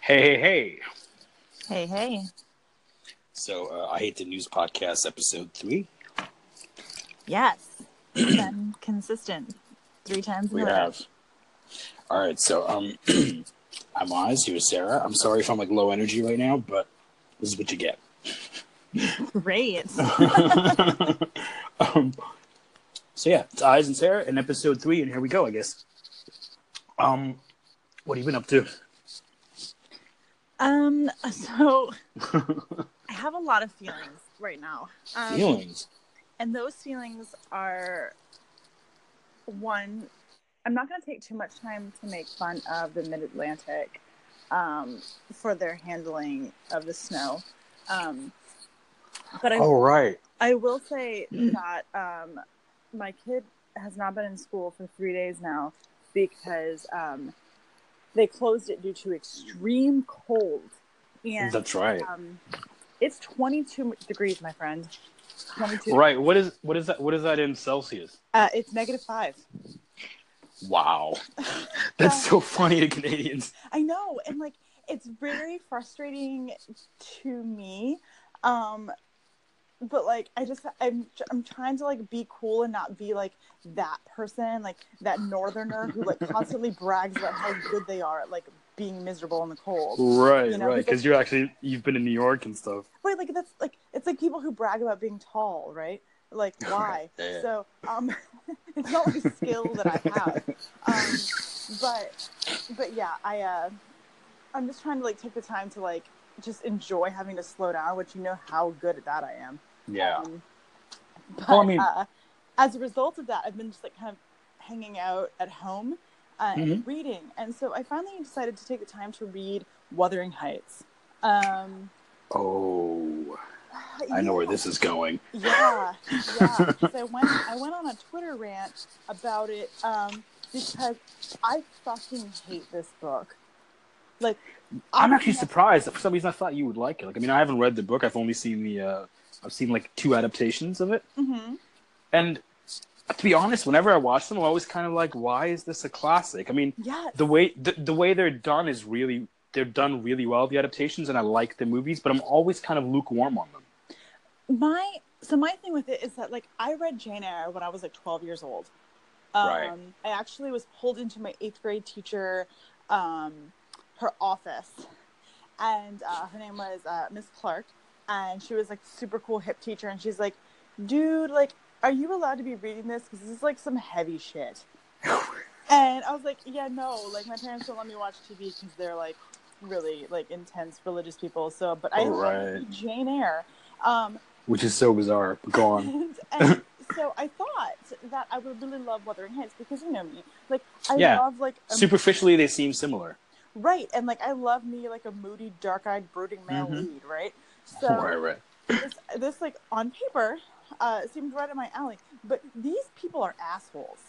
Hey, hey, hey. Hey, hey. So, uh, I Hate the News podcast, episode three. Yes. Been consistent three times We have. All right, so um, I'm Oz. Here's Sarah. I'm sorry if I'm like low energy right now, but this is what you get. Great. um, so yeah, it's Eyes and Sarah in episode three, and here we go. I guess. Um, what have you been up to? Um, so I have a lot of feelings right now. Um, Feelings. And those feelings are one, I'm not going to take too much time to make fun of the Mid Atlantic um, for their handling of the snow. Um, but I, Oh right. I will say that um, my kid has not been in school for three days now because um, they closed it due to extreme cold. And That's right. um, it's 22 degrees, my friend. 22. Right. What is what is that? What is that in Celsius? Uh, it's negative five. Wow. That's so funny to Canadians. I know, and like it's very frustrating to me. Um, but like I just I'm I'm trying to like be cool and not be like that person, like that northerner who like constantly brags about how good they are at like being miserable in the cold. Right, You know, right. because- you're actually you've been in New York and stuff. Right, like that's like it's like people who brag about being tall, right? Like why? Yeah. So um, it's not like a skill that I have. Um, but but yeah, I uh, I'm just trying to like take the time to like just enjoy having to slow down, which you know how good at that I am. Yeah. Um, but, Well, I mean- uh, as a result of that, I've been just like kind of hanging out at home uh, Mm-hmm. and reading, and so I finally decided to take the time to read Wuthering Heights. Um, Oh, I know where this is going. Yeah, yeah. I went, I went on a Twitter rant about it um, because I fucking hate this book. Like, I'm actually surprised. For some reason, I thought you would like it. Like, I mean, I haven't read the book. I've only seen the. Uh, I've seen like two adaptations of it, Mhm. and to be honest, whenever I watch them, I'm always kind of like, "Why is this a classic?" I mean, Yes. the way the, the way they're done is really they're done really well the adaptations, and I like the movies, but I'm always kind of lukewarm on them. my so my thing with it is that like I read Jane Eyre when I was like 12 years old. Um, Right. I actually was pulled into my eighth grade teacher, um, her office, and uh, her name was uh, Miss Clark, and she was like super cool hip teacher, and she's like, "Dude, like, are you allowed to be reading this? Because this is like some heavy shit." and I was like, "Yeah, no, like my parents don't let me watch TV because they're like really like intense religious people." So, but I love right. Jane Eyre. Um, Which is so bizarre. But go on. and, and so I thought that I would really love Wuthering Heights because you know me, like I Yeah. love like a- Superficially, they seem similar. right, and like I love me like a moody, dark-eyed, brooding male Mhm. lead, right? So right, right. this, this like on paper uh, seemed right in my alley, but these people are assholes,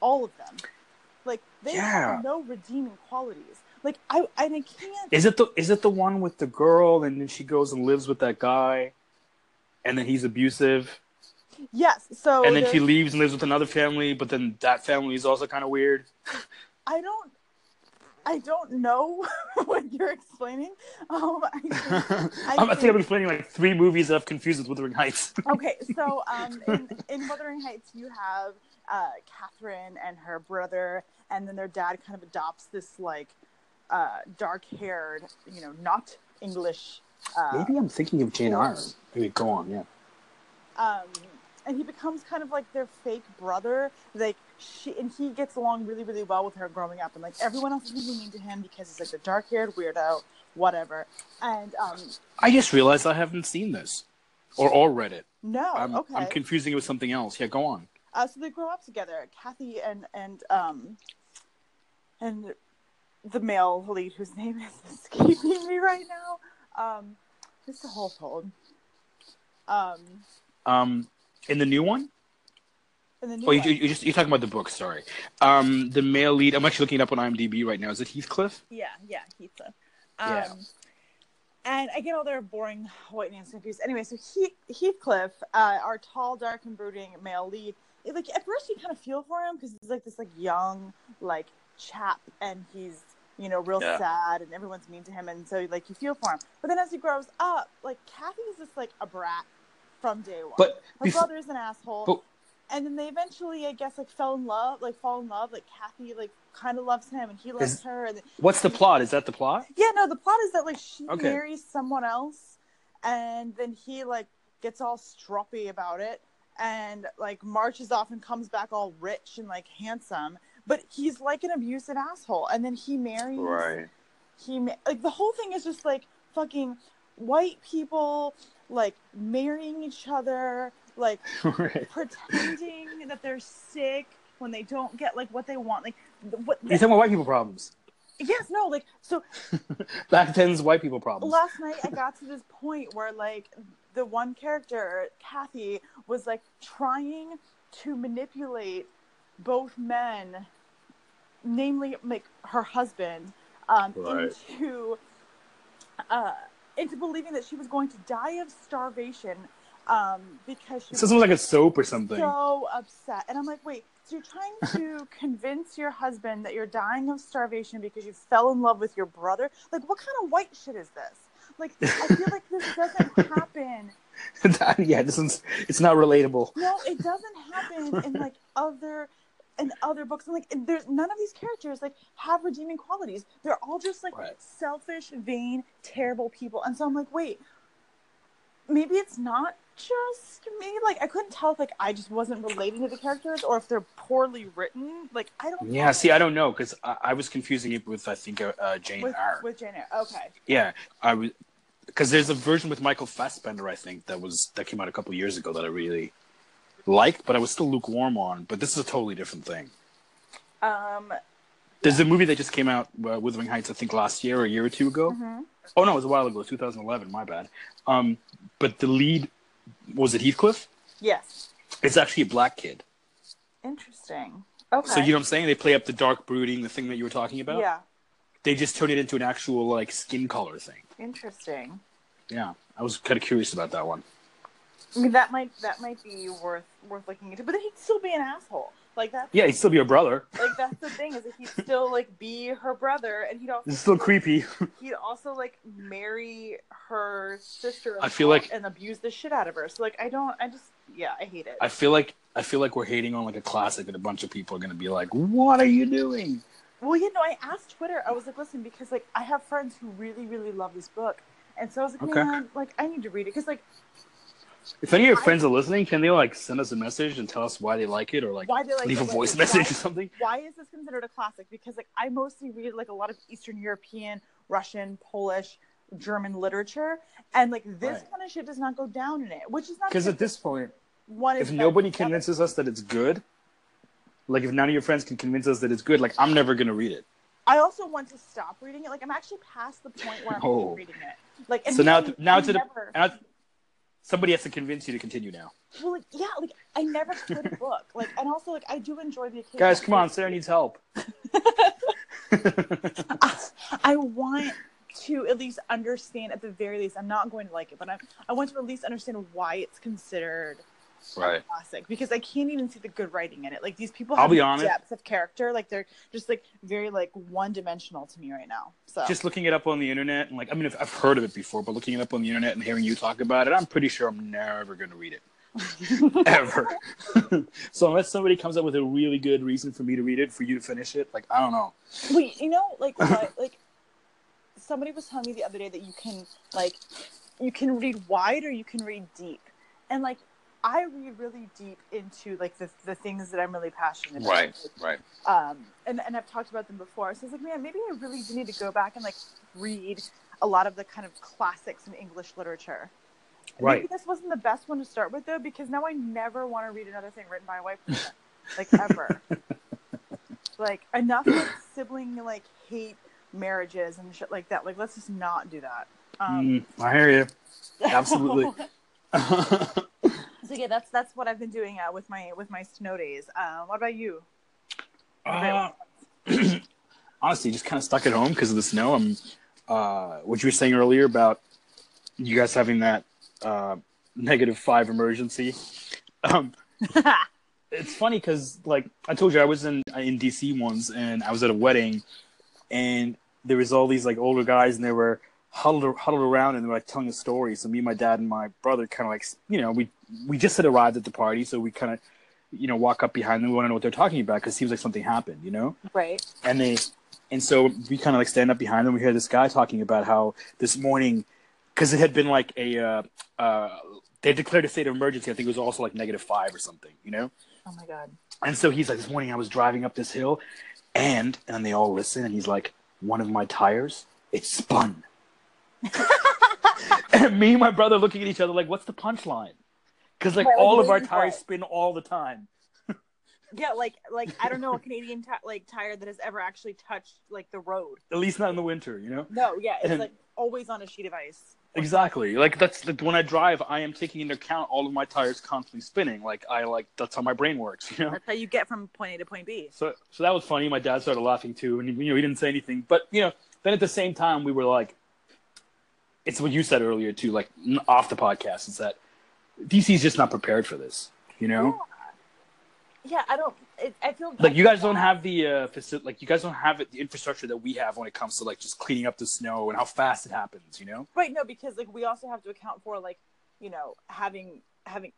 all of them. Like they Yeah. have no redeeming qualities. Like I, I can't. Is it the is it the one with the girl and then she goes and lives with that guy, and then he's abusive, yes, so and then she leaves and lives with another family, but then that family is also kind of weird. I don't. I don't know what you're explaining. Um, I think, I I'm, I think I'm explaining like three movies that I've confused with Wuthering Heights. okay, so um, in, in Wuthering Heights, you have uh, Catherine and her brother, and then their dad kind of adopts this like uh, dark-haired, you know, not English. Uh, Maybe I'm thinking of Jane Eyre. Maybe go on, yeah. um, and he becomes kind of like their fake brother. Like she and he gets along really, really well with her growing up, and like everyone else is really mean to him because he's like the dark-haired weirdo, whatever. And um, I just realized I haven't seen this, or or read it. no, I'm okay. I'm confusing it with something else. Yeah, go on. Uh, so they grow up together, Kathy and and um and the male lead whose name is escaping me right now. Um, Mr. Household. Um, Um, in the new one. And the new Oh, you, one. you just you're talking about the book. Sorry. Um, the male lead. I'm actually looking it up on IMDb right now. Is it Heathcliff? Yeah, yeah, Heathcliff. Um, Yeah. And I get all their boring white names confused. Anyway, so Heath, Heathcliff, uh, our tall, dark, and brooding male lead, like at first you kind of feel for him because he's like this like young like chap and he's you know real Yeah. sad and everyone's mean to him and so like you feel for him but then as he grows up like kathy is just like a brat from day one But her before, brother is an asshole but- and then they eventually i guess like fell in love like fall in love like kathy like kind of loves him and he loves Is- her and what's the plot? Is that the plot? yeah no the plot is that like she Okay. marries someone else and then he like gets all stroppy about it and like marches off and comes back all rich and like handsome but he's like an abusive asshole and then he marries Right. he ma- like the whole thing is just like fucking white people like marrying each other like right. pretending that they're sick when they don't get like what they want like what You're talking about white people problems. yes no like so Back then's white people problems. last night I got to this point where like the one character, Kathy, was like trying to manipulate both men, namely like her husband, um, Right. into uh, into believing that she was going to die of starvation um, because she It sounds like a soap or something. so upset. And I'm like, wait, so you're trying to convince your husband that you're dying of starvation because you fell in love with your brother? Like, what kind of white shit is this? Like, I feel like this doesn't happen. Yeah, this is it's not relatable. No, it doesn't happen in like other in other books. And like, there's none of these characters like have redeeming qualities. They're all just like Right. selfish, vain, terrible people. And so I'm like, wait, maybe it's not just me. Like, I couldn't tell if like I just wasn't relating to the characters or if they're poorly written. Like, I don't. Yeah, know. see, I don't know because I, I was confusing it with I think uh, uh, Jane with, Eyre. with Jane Eyre. Okay. Yeah, I was because there's a version with Michael Fassbender I think that was that came out a couple years ago that I really liked, but I was still lukewarm on. But this is a totally different thing. Um. There's a movie that just came out, uh, Wuthering Heights, I think last year or a year or two ago. mhm. Oh no, it was a while ago, 2011. My bad. Um, but the lead was it Heathcliff? Yes. It's actually a black kid. Interesting. Okay. So you know what I'm saying? They play up the dark brooding, the thing that you were talking about. Yeah. They just turn it into an actual like skin color thing. Interesting. Yeah, I was kind of curious about that one. I mean, that might that might be worth worth looking into, but then he'd still be an asshole. Like that. Yeah, he'd still be a brother. like that's the thing is that he'd still like be her brother, and he'd also It's still creepy. he'd also like marry her sister. I feel like- and abuse the shit out of her. So like I don't, I just yeah, I hate it. I feel like I feel like we're hating on like a classic, and a bunch of people are gonna be like, "What are you doing?" well, you know, I asked Twitter. I was like, listen, because like I have friends who really really love this book, and so I was like, Okay. man, like I need to read it because like If any of your I- friends are listening, can they like send us a message and tell us why they like it, or like why they like leave a it, like, voice why- message or something? why is this considered a classic? Because like I mostly read like a lot of Eastern European, Russian, Polish, German literature, and like this Right. kind of shit does not go down in it, which is not Because at this point, one. if nobody convinces us that it's good, like if none of your friends can convince us that it's good, like I'm never gonna read it. I also want to stop reading it. Like I'm actually past the point where I'm Oh. reading it. Like and so now, I- now I to the now, somebody has to convince you to continue now. well, like, yeah, like I never quit a book. Like and also like I do enjoy the occasion. Guys, come on, Sarah needs help. I want to at least understand at the very least. I'm not going to like it, but I I want to at least understand why it's considered right. classic because I can't even see the good writing in it. Like these people I'll have be honest. depth of character. Like they're just like very like one dimensional to me right now. So Just looking it up on the internet, and like, I mean, I've- I've heard of it before, but looking it up on the internet and hearing you talk about it, I'm pretty sure I'm never going to read it. Ever. so unless somebody comes up with a really good reason for me to read it, for you to finish it, like, I don't know. wait, you know, like what? like somebody was telling me the other day that you can like you can read wide or you can read deep, and like I read really deep into like the the things that I'm really passionate about. Like, right. um and, and i've talked about them before so i was like man maybe i really do need to go back and like read a lot of the kind of classics in english literature Right. maybe this wasn't the best one to start with though because now i never want to read another thing written by a white person like ever like enough like sibling like hate marriages and shit like that like let's just not do that um Mm, I hear you. Absolutely. so yeah that's that's what i've been doing uh, with my with my snow days um what about you Uh, honestly, just kind of stuck at home because of the snow. I'm, uh, what you were saying earlier about you guys having that uh, negative five emergency. Um, it's funny because like I told you, I was in in DC once, and I was at a wedding, and there was all these like older guys, and they were huddled huddled around, and they were like telling a story. So me, and my dad, and my brother kind of like you know we we just had arrived at the party, so we kind of you know walk up behind them. We want to know what they're talking about because it seems like something happened, you know. Right. And they and so we kind of like stand up behind them. We hear this guy talking about how this morning, because it had been like a uh, uh, they declared a state of emergency. I think it was also like negative five or something, you know. Oh my god. And so he's like, this morning I was driving up this hill, and and they all listen, and he's like, one of my tires, it spun. And me and my brother looking at each other like, what's the punchline? Because like Right, like, all of our tires spin all the time. Yeah, like like I don't know a Canadian ti- like tire that has ever actually touched like the road. At least not in the winter, you know. No, yeah, it's And- like always on a sheet of ice. Exactly. Like that's like, when I drive, I am taking into account all of my tires constantly spinning. Like I like that's how my brain works, you know. That's how you get from point A to point B. So so that was funny. My dad started laughing too, and you know he didn't say anything. But you know, then at the same time, we were like, it's what you said earlier too, like off the podcast, is that DC's just not prepared for this. You know, Yeah, I don't. It, I feel like you guys don't have the uh, faci- like you guys don't have it, the infrastructure that we have when it comes to like just cleaning up the snow and how fast it happens. You know. right. No, because like we also have to account for like you know having having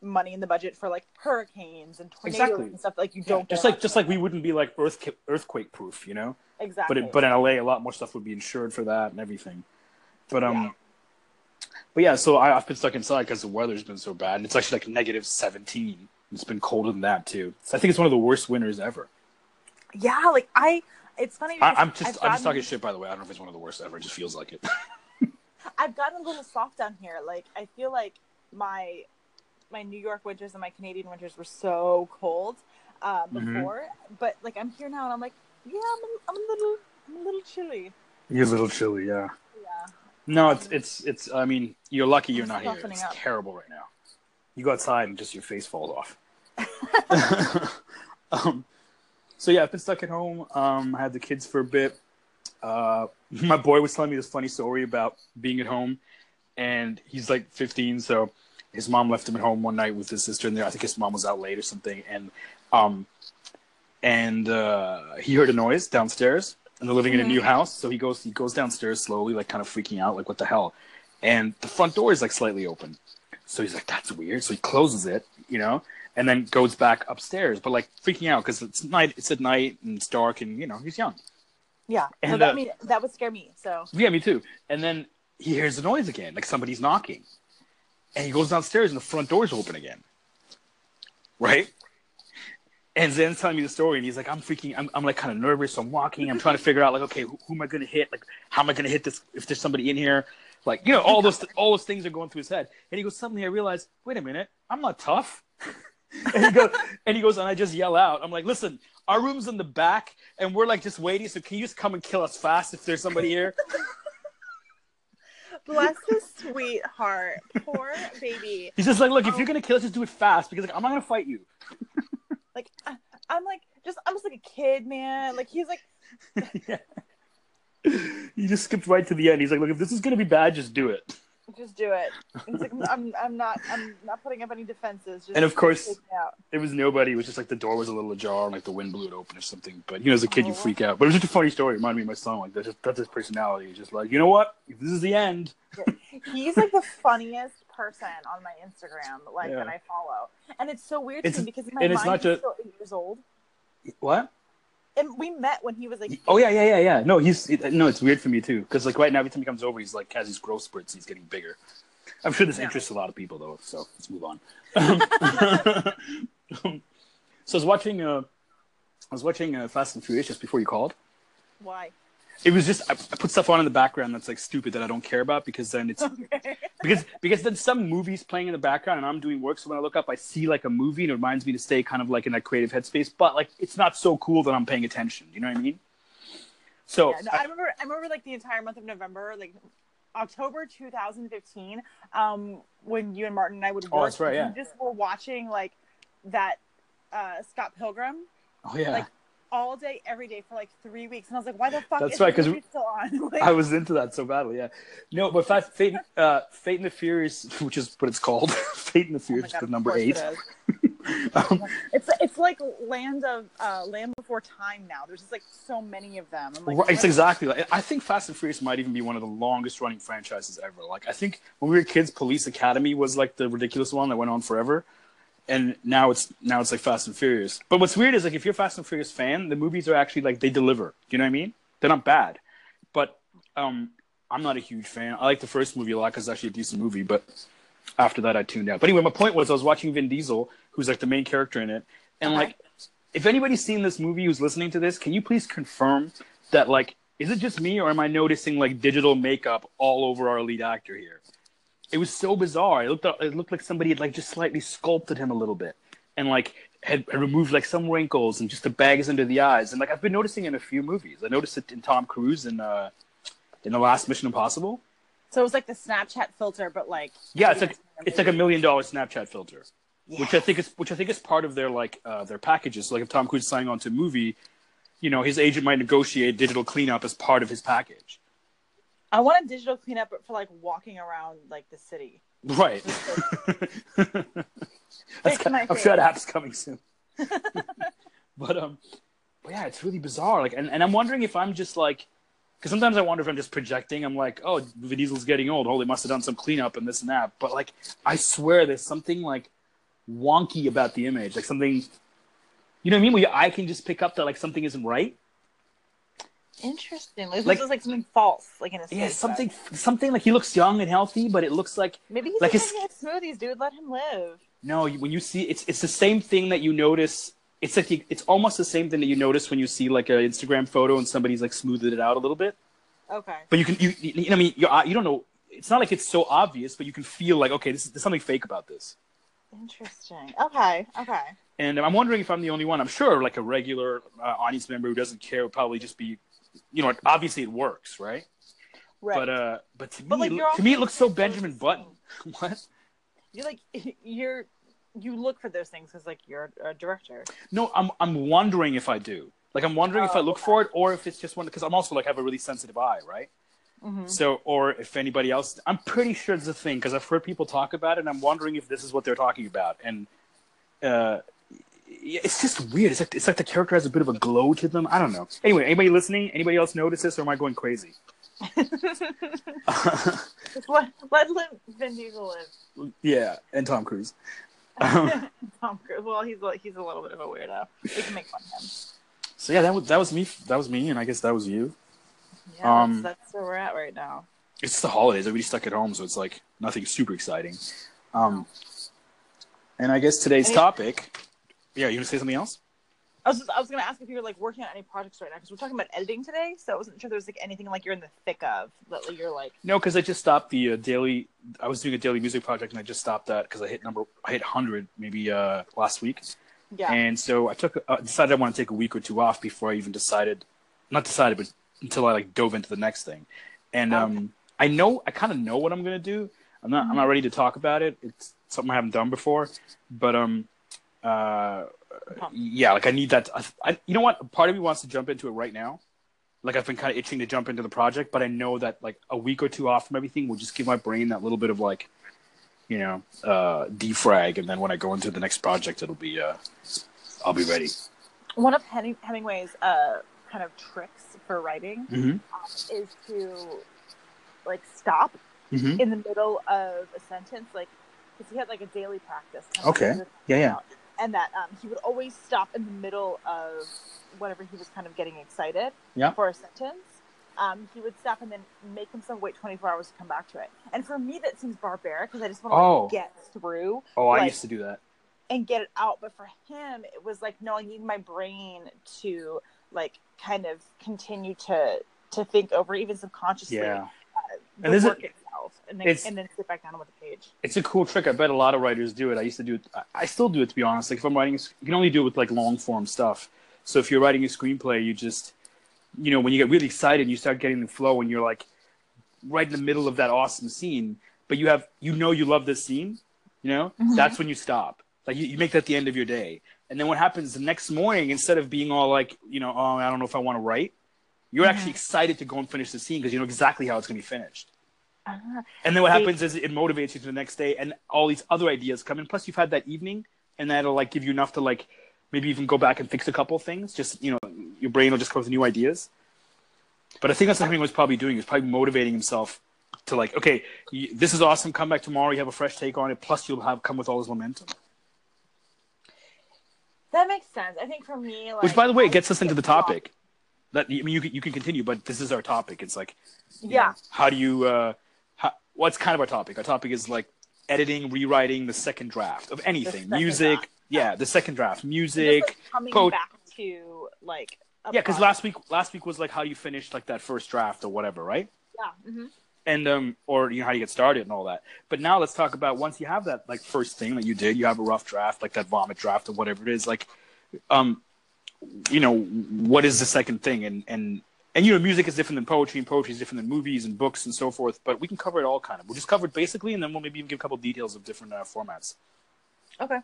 money in the budget for like hurricanes and tornadoes Exactly. and stuff like you don't just like just like we wouldn't be like earth earthquake proof. You know. exactly. but it, but in LA, a lot more stuff would be insured for that and everything. But um, Yeah. but yeah, so I, I've been stuck inside because the weather's been so bad, and it's actually like negative seventeen. It's been colder than that too. So I think it's one of the worst winters ever. yeah, like I. It's funny. I, i'm just I've I'm just talking shit by the way. I don't know if it's one of the worst ever. It just feels like it. I've gotten a little soft down here. Like I feel like my my New York winters and my Canadian winters were so cold uh, Mhm. before, but like I'm here now and I'm like, yeah, I'm a, I'm a little I'm a little chilly. You're a little chilly, yeah. No, it's it's it's. I mean, you're lucky you're not here. It's up. terrible right now. You go outside and just your face falls off. um, so yeah, I've been stuck at home. Um, I had the kids for a bit. Uh, my boy was telling me this funny story about being at home, and he's like 15, so his mom left him at home one night with his sister, in there I think his mom was out late or something, and um, and uh, he heard a noise downstairs, and they're living in a new house, so he goes he goes downstairs slowly, like kind of freaking out, like what the hell, and the front door is like slightly open, so he's like that's weird, so he closes it, you know, and then goes back upstairs, but like freaking out because it's night, it's at night and it's dark, and you know he's young. Yeah. And, that uh, mean that would scare me. So Yeah, me too. And then he hears the noise again, like somebody's knocking. And he goes downstairs and the front door's open again. Right? And Zen's telling me the story and he's like, I'm freaking, I'm, I'm like kind of nervous. So I'm walking. I'm trying to figure out like, okay, who, who am I going to hit? Like, how am I going to hit this if there's somebody in here? Like, you know, all those, all those things are going through his head. And he goes, suddenly I realize, wait a minute, I'm not tough. and he goes, and he goes, and I just yell out. I'm like, listen, our room's in the back, and we're like just waiting. So can you just come and kill us fast if there's somebody here? bless his sweetheart, poor baby. He's just like, look, if Oh. you're gonna kill us, just do it fast because like I'm not gonna fight you. Like I, I'm like just I'm just like a kid, man. Like he's like yeah. He just skipped right to the end. He's like, look, if this is gonna be bad, just do it. just do it. It's like I'm I'm not I'm not putting up any defenses. Just And of course- out. There was nobody. It was just like the door was a little ajar and like the wind blew it open or something. But you know, as a kid, you Oh. freak out. But it was just a funny story. It reminded me of my son. Like that's just that's his personality. He's just like, you know what? If this is the end, He's like the funniest person on my Instagram, like Yeah. that I follow, and it's so weird It's- to me because my mind he's just- still eight years old, what? and we met when he was like, Oh yeah, yeah, yeah, yeah. No, he's it, no. It's weird for me too because like right now, every time he comes over, he's like has these growth spurts. He's getting bigger. I'm sure this Yeah. interests a lot of people though. So let's move on. so I was watching. Uh, I was watching uh, Fast and Furious just before you called. why? It was just I, I put stuff on in the background that's like stupid that I don't care about because then it's Okay. because because then some movies playing in the background and I'm doing work. So when I look up, I see like a movie and it reminds me to stay kind of like in that creative headspace. But like it's not so cool that I'm paying attention. You know what I mean? So Yeah, no, I remember. I remember like the entire month of November, like October 2015, um, when you and Martin and I would work. Oh, that's right, yeah. We just were watching like that uh, Scott Pilgrim oh yeah. like, all day, every day for like three weeks, and I was like, "Why the fuck That's is right, this 'cause movie still on?" like, I was into that so badly, yeah. No, but Fast, Fate, uh, Fate and the Furious, which is what it's called, Fate and the oh Furious, God, the number eight. it um, It's it's like Land of uh, Land Before Time now. There's just like so many of them. I'm like, Right, it's exactly like I think Fast and Furious might even be one of the longest running franchises ever. Like I think when we were kids, Police Academy was like the ridiculous one that went on forever, and now it's now it's like Fast and Furious. But what's weird is like if you're a Fast and Furious fan, the movies are actually like they deliver. You know what I mean? They're not bad, but um, I'm not a huge fan. I like the first movie a lot because it's actually a decent movie, but after that I tuned out. But anyway, my point was I was watching Vin Diesel, who's like the main character in it, and like if anybody's seen this movie who's listening to this, can you please confirm that like is it just me or am I noticing like digital makeup all over our lead actor here? It was so bizarre. It looked it looked like somebody had like just slightly sculpted him a little bit and like had, had removed like some wrinkles and just the bags under the eyes. And like I've been noticing in a few movies. I noticed it in Tom Cruise in uh in the last Mission Impossible. So it was like the Snapchat filter, but like Yeah, it's like it's like a million dollar Snapchat filter. which I think is which I think is part of their like uh, their packages. So, like if Tom Cruise is signing on to a movie, you know, his agent might negotiate digital cleanup as part of his package. I want a digital cleanup but for like walking around like the city. Right. That's kind my I'm sure that app's coming soon. but um, but yeah, it's really bizarre. Like, and, and I'm wondering if I'm just like, because sometimes I wonder if I'm just projecting. I'm like, oh, Vin Diesel's getting old. Oh, they must have done some cleanup and this and that. But like, I swear, there's something like wonky about the image. Like something, you know what I mean? Where your eye can just pick up that like something isn't right. Interesting. Like, Like- this is like something false, like in his Yeah, face, something, something like he looks young and healthy, but it looks like Maybe he's like his- smoothies, dude. Let him live. No, when you see it's it's the same thing that you notice. It's like you, it's almost the same thing that you notice when you see like an Instagram photo and somebody's like smoothed it out a little bit. Okay. But you can you you, I mean you you don't know. It's not like it's so obvious, but you can feel like okay, this is there's something fake about this. Interesting. Okay. Okay. And I'm wondering if I'm the only one. I'm sure like a regular uh, audience member who doesn't care would probably just be, you know, obviously it works, right? Right. But uh, but to But, me, like, to me, it looks so Benjamin Button. what? you like you're you look for those things because like you're a director. No, I'm I'm wondering if I do. Like I'm wondering if I Oh, look okay. for it or if it's just one because I'm also like have a really sensitive eye, right? Mm-hmm. So, or if anybody else, I'm pretty sure it's a thing because I've heard people talk about it, and I'm wondering if this is what they're talking about. And uh, it's just weird. It's like it's like the character has a bit of a glow to them. I don't know. Anyway, anybody listening? Anybody else notice this, or am I going crazy? Just let let Lin- Vin Diesel live. yeah, and Tom Cruise. Um, Tom Cruise. Well, he's a, he's a little bit of a weirdo. We can make fun of him. so yeah, that was that was me. That was me, and I guess that was you. Yeah, Um, that's, that's where we're at right now. it's the holidays. Everybody's stuck at home, so it's like nothing super exciting. Um, and I guess today's Any- topic. Yeah, you want to say something else? I was just, I was gonna ask if you were like working on any projects right now because we're talking about editing today, so I wasn't sure there was like anything like you're in the thick of that you're like No, because I just stopped the uh, daily. I was doing a daily music project, and I just stopped that because I hit number. I hit hundred maybe uh, last week, yeah and so I took uh, decided I want to take a week or two off before I even decided, not decided, but until I like dove into the next thing, and Okay. um, I know I kind of know what I'm gonna do. I'm not. I'm not ready to talk about it. It's something I haven't done before, but um, uh, yeah, like I need that. I, I, you know what? Part of me wants to jump into it right now. Like I've been kind of itching to jump into the project, but I know that like a week or two off from everything will just give my brain that little bit of like, you know, uh, defrag, and then when I go into the next project, it'll be, uh, I'll be ready. one of Henning- Hemingway's uh kind of tricks for writing Mm-hmm. um, is to like stop Mm-hmm. in the middle of a sentence, like because he had like a daily practice. Okay. Yeah, yeah. about, And that um, he would always stop in the middle of whatever he was kind of getting excited Yeah. for a sentence. Um, he would stop and then make himself wait 24 hours to come back to it. And for me, that seems barbaric because I just want to Oh. like, get through Oh, I used to do that. and get it out. But for him, it was like, no, I need my brain to like kind of continue to to think over, even subconsciously, Yeah, And this is- work itself, and then it's- and then sit back down with the page. it's a cool trick. I bet a lot of writers do it. I used to do it. I- still do it to be honest. Like if I'm writing, you can only do it with like long form stuff. So if you're writing a screenplay, you just, you know, when you get really excited, you start getting the flow, and you're like right in the middle of that awesome scene. But you have, you know, you love this scene. You know, Mhm. that's when you stop. Like you, you make that the end of your day, and then what happens the next morning? Instead of being all like, you know, oh, I don't know if I want to write, you're actually excited to go and finish the scene because you know exactly how it's going to be finished. Ah, And then what See- happens is it motivates you to the next day, and all these other ideas come in. Plus, you've had that evening, and that'll like give you enough to like maybe even go back and fix a couple of things. Just you know, your brain will just come with new ideas. But I think that's what he was probably doing. Is probably motivating himself to like, okay, y- this is awesome. Come back tomorrow. You have a fresh take on it. Plus, you'll have come with all this momentum. That makes sense. I think for me, like, Which, by the way, I gets us into the topic. That I mean, you can, you can continue, but this is our topic. It's like, Yeah. know, how do you? Uh, how, what's kind of our topic? Our topic is like editing, rewriting the second draft of anything, music. draft. Yeah, the second draft, Just, music. like, coming code- back to like Yeah, because last week, last week was like how you finished like that first draft or whatever, right? yeah hmm and um or you know how you get started and all that but now let's talk about once you have that like first thing that you did you have a rough draft like that vomit draft or whatever it is like um you know what is the second thing? And and and you know music is different than poetry and poetry is different than movies and books and so forth but we can cover it all kind of. We'll just cover it basically and then we'll maybe even give a couple details of different uh, formats. Okay.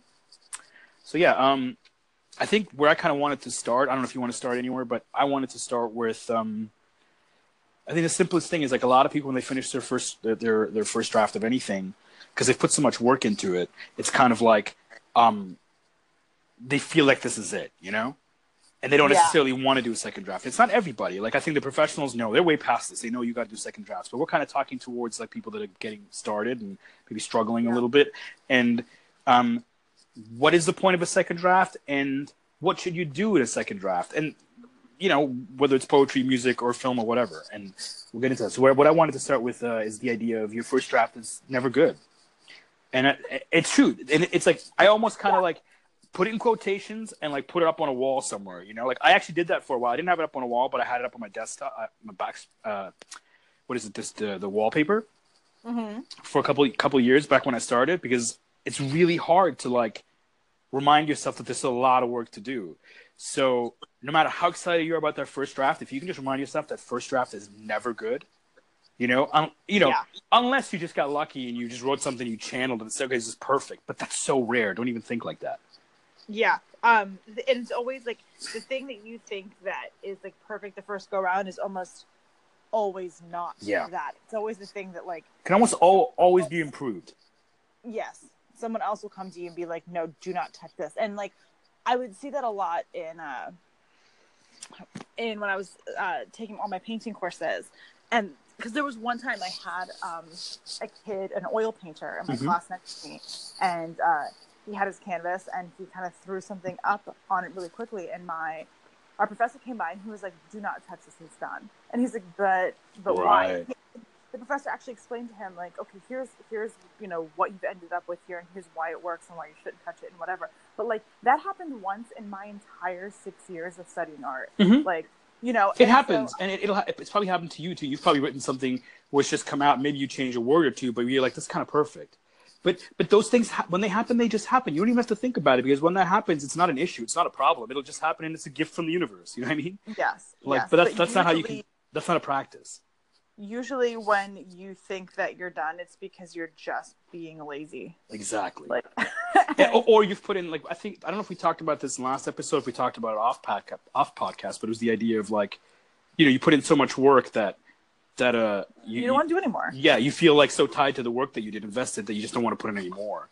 So yeah um i think where i kind of wanted to start i don't know if you want to start anywhere but i wanted to start with um I think the simplest thing is like a lot of people when they finish their first their their, their first draft of anything because they've put so much work into it. It's kind of like um, they feel like this is it, you know, and they don't Yeah. necessarily want to do a second draft. It's not everybody. Like I think the professionals know they're way past this. They know you got to do second drafts, but we're kind of talking towards like people that are getting started and maybe struggling a little bit. And um, what is the point of a second draft, and what should you do in a second draft? And you know, whether it's poetry, music, or film, or whatever. And we'll get into that. So, where, what I wanted to start with uh, is the idea of your first draft is never good. And it, it's true. And it's like, I almost kind of like put it in quotations and like put it up on a wall somewhere, you know? Like, I actually did that for a while. I didn't have it up on a wall, but I had it up on my desktop, uh, my back, uh, what is it, this, the, the wallpaper hmm for a couple, couple years back when I started because it's really hard to like remind yourself that there's a lot of work to do. So no matter how excited you are about that first draft, if you can just remind yourself that first draft is never good, you know, um, you know, Yeah. unless you just got lucky and you just wrote something you channeled and said, okay, this is perfect. But that's so rare. Don't even think like that. Yeah. Um, and it's always like the thing that you think that is like perfect the first go around is almost always not Yeah. that. It's always the thing that like Can almost all, always be improved. yes, someone else will come to you and be like, no, do not touch this. And like, I would see that a lot in uh, in when I was uh, taking all my painting courses, and because there was one time I had um, a kid, an oil painter, in my Mhm. class next to me, and uh, he had his canvas and he kind of threw something up on it really quickly, and my our professor came by and he was like, "Do not touch this; it's done." And he's like, "But, but why?" Right. the professor actually explained to him like okay here's here's you know what you've ended up with here and here's why it works and why you shouldn't touch it and whatever but like that happened once in my entire six years of studying art Mhm. like you know It and happens, so- and it, it'll ha- it's probably happened to you too. You've probably written something which just come out. Maybe you change a word or two, but you're like, "That's kind of perfect." But but those things ha- when they happen, they just happen. You don't even have to think about it because when that happens, it's not an issue. It's not a problem. It'll just happen, and it's a gift from the universe. You know what I mean? yes Like, yes. but that's that's not how you can. That's not a practice. usually when you think that you're done it's because you're just being lazy Exactly. like Yeah, or, or you've put in like I think I don't know if we talked about this in last episode. If we talked about it off podcast, off podcast, but it was the idea of like, you know, you put in so much work that that uh you, don't want to do anymore yeah you feel like so tied to the work that you did invested that you just don't want to put in anymore.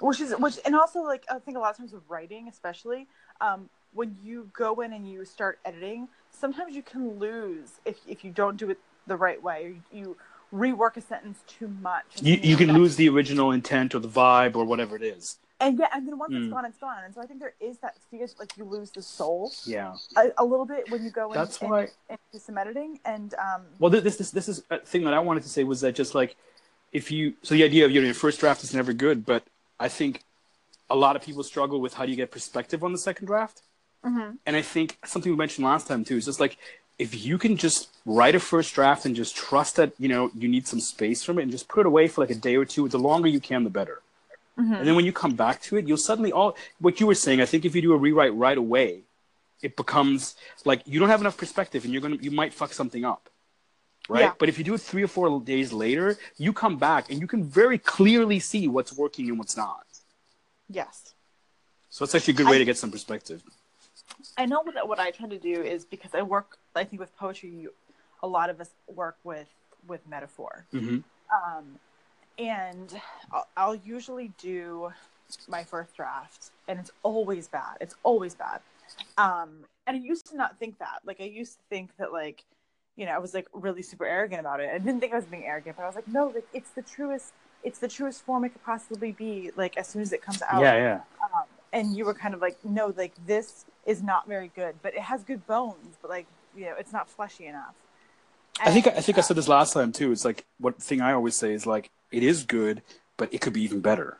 which is which and also like i think a lot of times with writing especially um, when you go in and you start editing sometimes you can lose if, if you don't do it the right way or you, you rework a sentence too much You you can lose the original intent or the vibe or whatever it is. And yeah and then once Mm. it's gone it's gone and so i think there is that fear like you lose the soul Yeah. a, a little bit when you go in, That's in- why- into some editing and um Well, this this this is a thing that I wanted to say was that just like if you so the idea of you know, your first draft is never good, but I think a lot of people struggle with how do you get perspective on the second draft. mhm. And I think something we mentioned last time too is just like if you can just write a first draft and just trust that you know you need some space from it and just put it away for like a day or two, the longer you can, the better. Mhm. And then when you come back to it, you'll suddenly all what you were saying. I think if you do a rewrite right away, it becomes like you don't have enough perspective, and you're gonna you might fuck something up, right? Yeah. But if you do it three or four days later, you come back and you can very clearly see what's working and what's not. yes So it's actually a good way I- to get some perspective. I know that what I try to do is because I work. I think with poetry, you, a lot of us work with with metaphor, hmm um, and I'll, I'll usually do my first draft, and it's always bad. It's always bad. Um, and I used to not think that. Like I used to think that like, you know, I was like really super arrogant about it. I didn't think I was being arrogant, but I was like, no, like it's the truest. It's the truest form it could possibly be. Like as soon as it comes out. Yeah, yeah. Um, and you were kind of like, no, like this is not very good, but it has good bones, but like you know, it's not fleshy enough. I think I And, think I said this last time too. It's like what thing I always say is like it is good, but it could be even better.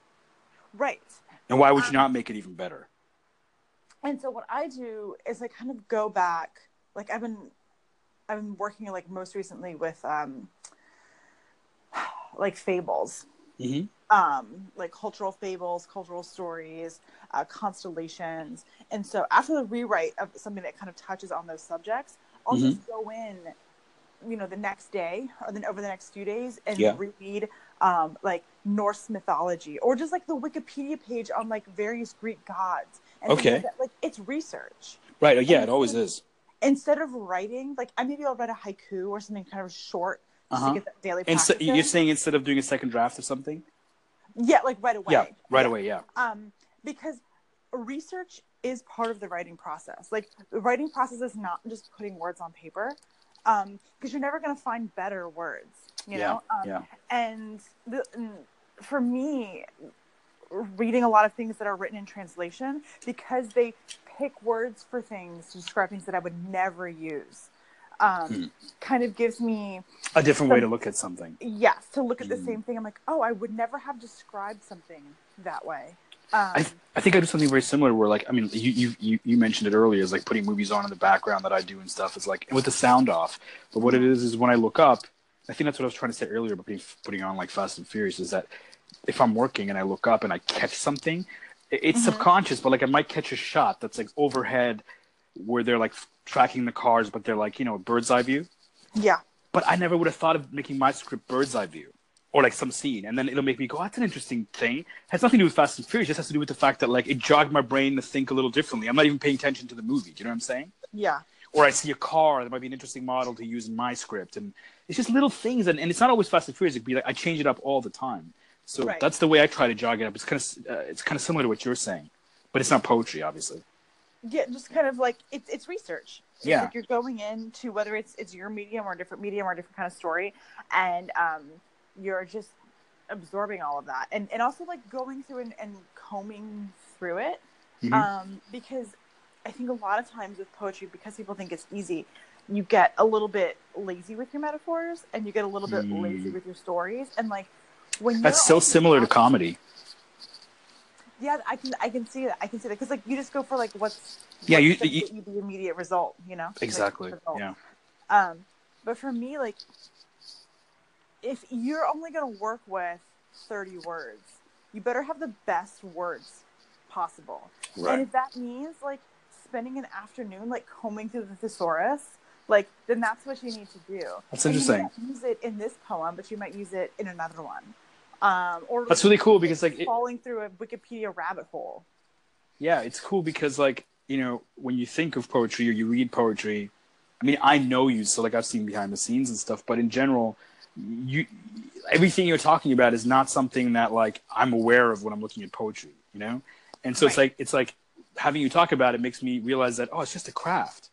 right. And why would you Um, not make it even better? and so what I do is I kind of go back. Like I've been, I've been working like most recently with um, like fables, hmm um, like cultural fables, cultural stories, uh, constellations. And so after the rewrite of something that kind of touches on those subjects, I'll Mhm. just go in, you know, the next day or then over the next few days and Yeah. read um, like Norse mythology or just like the Wikipedia page on like various Greek gods. And Okay. like, that. like it's research Right. Yeah, And it always is. instead of writing. Like I maybe I'll write a haiku or something kind of short Uh-huh. to get that daily And so, you're saying instead of doing a second draft or something? yeah, like right away. Yeah, right away. Yeah. um, because research is part of the writing process. Like the writing process is not just putting words on paper, because you're never going to find better words. You Yeah, know, um, yeah. and, the, for me, reading a lot of things that are written in translation because they pick words for things to describe things that I would never use. Um, Hmm. Kind of gives me A different way to look at something. yes to look at the Mm. same thing. I'm like, oh, I would never have described something that way. Um, I, I think I do something very similar where like I mean you, you you you mentioned it earlier is like putting movies on in the background that I do and stuff is like with the sound off. But what it is is when I look up, I think that's what I was trying to say earlier about putting, putting on like Fast and Furious is that if I'm working and I look up and I catch something, it- it's Mhm. subconscious, but like I might catch a shot that's like overhead where they're like tracking the cars, but they're like you know bird's eye view. yeah, But I never would have thought of making my script bird's eye view or like some scene, and then it'll make me go, "That's an interesting thing." It has nothing to do with Fast and Furious. It just has to do with the fact that like it jogged my brain to think a little differently. I'm not even paying attention to the movie. Do you know what I'm saying? yeah. Or I see a car that might be an interesting model to use in my script, and it's just little things. And, and it's not always Fast and Furious. It'd be like I change it up all the time. So Right. that's the way I try to jog it up. It's kind of uh, it's kind of similar to what you're saying, but it's not poetry, obviously. yeah just kind of like it's it's research It's Yeah. like you're going into whether it's it's your medium or a different medium or a different kind of story and um you're just absorbing all of that and and also like going through and, and combing through it Mhm. um because i think a lot of times with poetry because people think it's easy you get a little bit lazy with your metaphors and you get a little bit Mm. lazy with your stories and like when That's so similar to comedy. yeah i can i can see that i can see that because like you just go for like what's Yeah, you- what's you- you the immediate result you know Exactly. result. Yeah. um but for me like if you're only going to work with 30 words you better have the best words possible and if that means like spending an afternoon like combing through the thesaurus like then that's what you need to do. That's And you interesting. might use it in this poem but you might use it in another one. Um or That's really cool because like it, falling through a wikipedia rabbit hole. Yeah, it's cool because like you know when you think of poetry or you read poetry, I mean I know you, so like I've seen behind the scenes and stuff, but in general, you everything you're talking about is not something that like I'm aware of when I'm looking at poetry, you know, and so it's like it's like having you talk about it makes me realize that oh it's just a craft,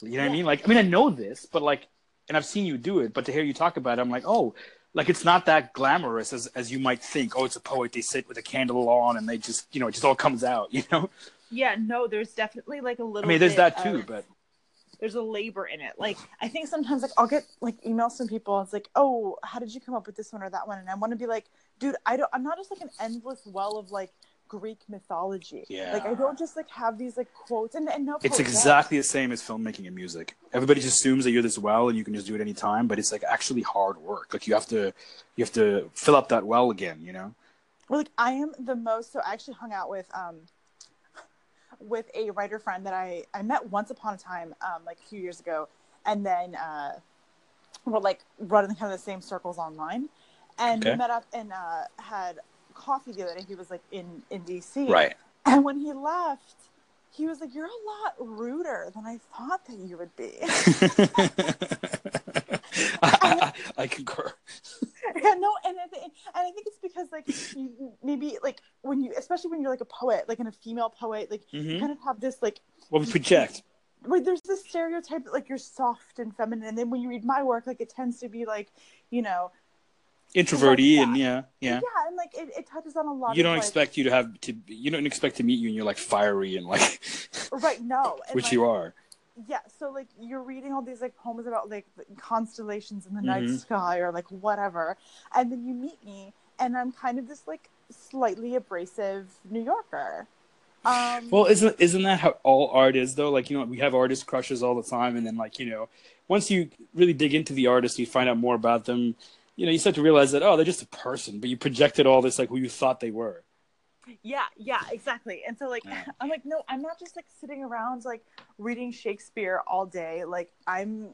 you know what I mean? Like I mean I know this, but like and I've seen you do it, but to hear you talk about it, I'm like oh. Like it's not that glamorous as, as you might think. Oh, it's a poet. They sit with a candle on, and they just, you know, it just all comes out. You know. yeah no there's definitely like a little I mean, there's bit that too, of- but there's a labor in it. Like I think sometimes like I'll get like emails from people. It's like, oh, how did you come up with this one or that one? And I want to be like, dude, I don't. I'm not just like an endless well of like Greek mythology. Yeah. Like I don't just like have these like quotes and and no. it's exactly the same as filmmaking and music. Everybody just assumes that you're this well and you can just do it anytime, but it's like actually hard work. Like you have to, you have to fill up that well again. You know. Well, like I am the most. So I actually hung out with um with a writer friend that I I met once upon a time um like a few years ago, and then uh we're like running kind of the same circles online, and Okay. we met up and uh had coffee the other day. He was like in in DC, Right. And when he left, he was like, "You're a lot ruder than I thought that you would be." I, I concur. yeah, no, and I think, and I think it's because like you, maybe like when you, especially when you're like a poet, like in a female poet, like you Mhm. kind of have this like Well, we project. wait, there's this stereotype that like you're soft and feminine, and then when you read my work, like it tends to be like, you know, Introverty that. and yeah, yeah. yeah, and like it, it touches on a lot. You don't like, expect you to have to. You don't expect to meet you and you're like fiery and like, right? No, and, which like, you are. yeah so like you're reading all these like poems about like constellations in the night Mhm. sky or like whatever and then you meet me and i'm kind of this like slightly abrasive new yorker um Well, isn't isn't that how all art is though? Like you know, we have artist crushes all the time, and then like you know, once you really dig into the artist, you find out more about them. You know, you start to realize that oh, they're just a person, but you projected all this like who you thought they were. yeah yeah exactly and so like Yeah. i'm like no i'm not just like sitting around like reading shakespeare all day like i'm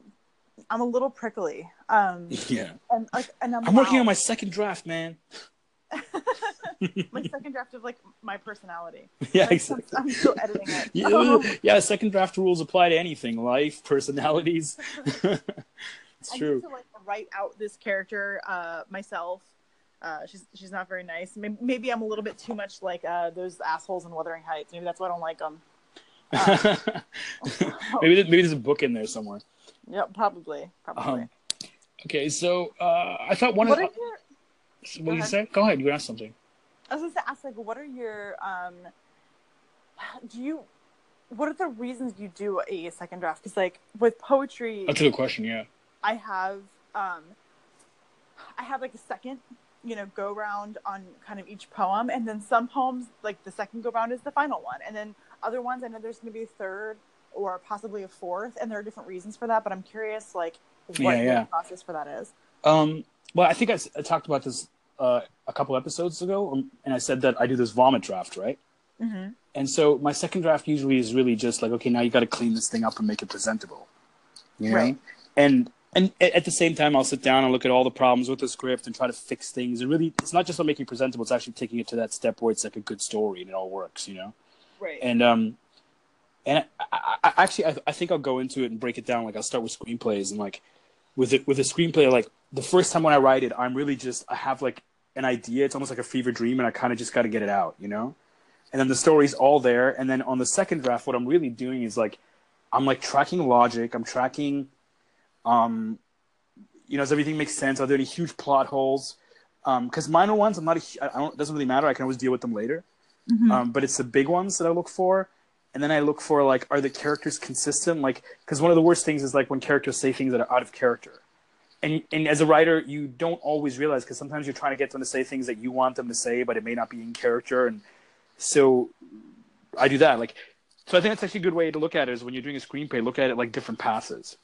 i'm a little prickly um Yeah, and like and i'm, I'm working on my second draft, man. my second draft of like my personality yeah, Like, exactly. i'm still editing it Yeah, yeah, second draft rules apply to anything, life, personalities. it's I true. to like write out this character uh, myself. Uh, she's she's not very nice. Maybe, maybe I'm a little bit too much like uh, those assholes in Wuthering Heights. Maybe that's why I don't like them. maybe there's, maybe there's a book in there somewhere. Yeah, probably, probably. Um, okay, so uh, I thought one what of are the, your? what did you say? Go ahead, you asked something. I was gonna ask like, what are your um? Do you? What are the reasons you do a second draft? Because like with poetry, That's a good question. Yeah. I have um, I have like a second, you know, go round on kind of each poem, and then some poems like the second go round is the final one, and then other ones I know there's going to be a third or possibly a fourth, and there are different reasons for that. But I'm curious, like, what Yeah, yeah. process for that is. Um, well, I think I talked about this uh, a couple episodes ago, um, and I said that I do this vomit draft, right? Mm-hmm. And so my second draft usually is really just like, okay, now you got to clean this thing up and make it presentable, you know. Right. And and at the same time, I'll sit down and look at all the problems with the script and try to fix things. And really, it's not just about making it presentable; it's actually taking it to that step where it's like a good story and it all works, you know. Right. And um, and I, I, I actually I, I think I'll go into it and break it down. Like I'll start with screenplays and like with it with a screenplay, like the first time when I write it, I'm really just I have like an idea. It's almost like a fever dream, and I kind of just got to get it out, you know. And then the story's all there. And then on the second draft, what I'm really doing is like I'm like tracking logic. I'm tracking, um, you know, does everything make sense? Are there any huge plot holes? Because minor ones, I'm not. A, I don't. It doesn't really matter. I can always deal with them later Mhm. um, but it's the big ones that I look for. And then I look for like, are the characters consistent? Like, because one of the worst things is like when characters say things that are out of character. And and as a writer, you don't always realize because sometimes you're trying to get them to say things that you want them to say, but it may not be in character. And so I do that. Like, so I think that's actually a good way to look at it is when you're doing a screenplay, look at it like different passes.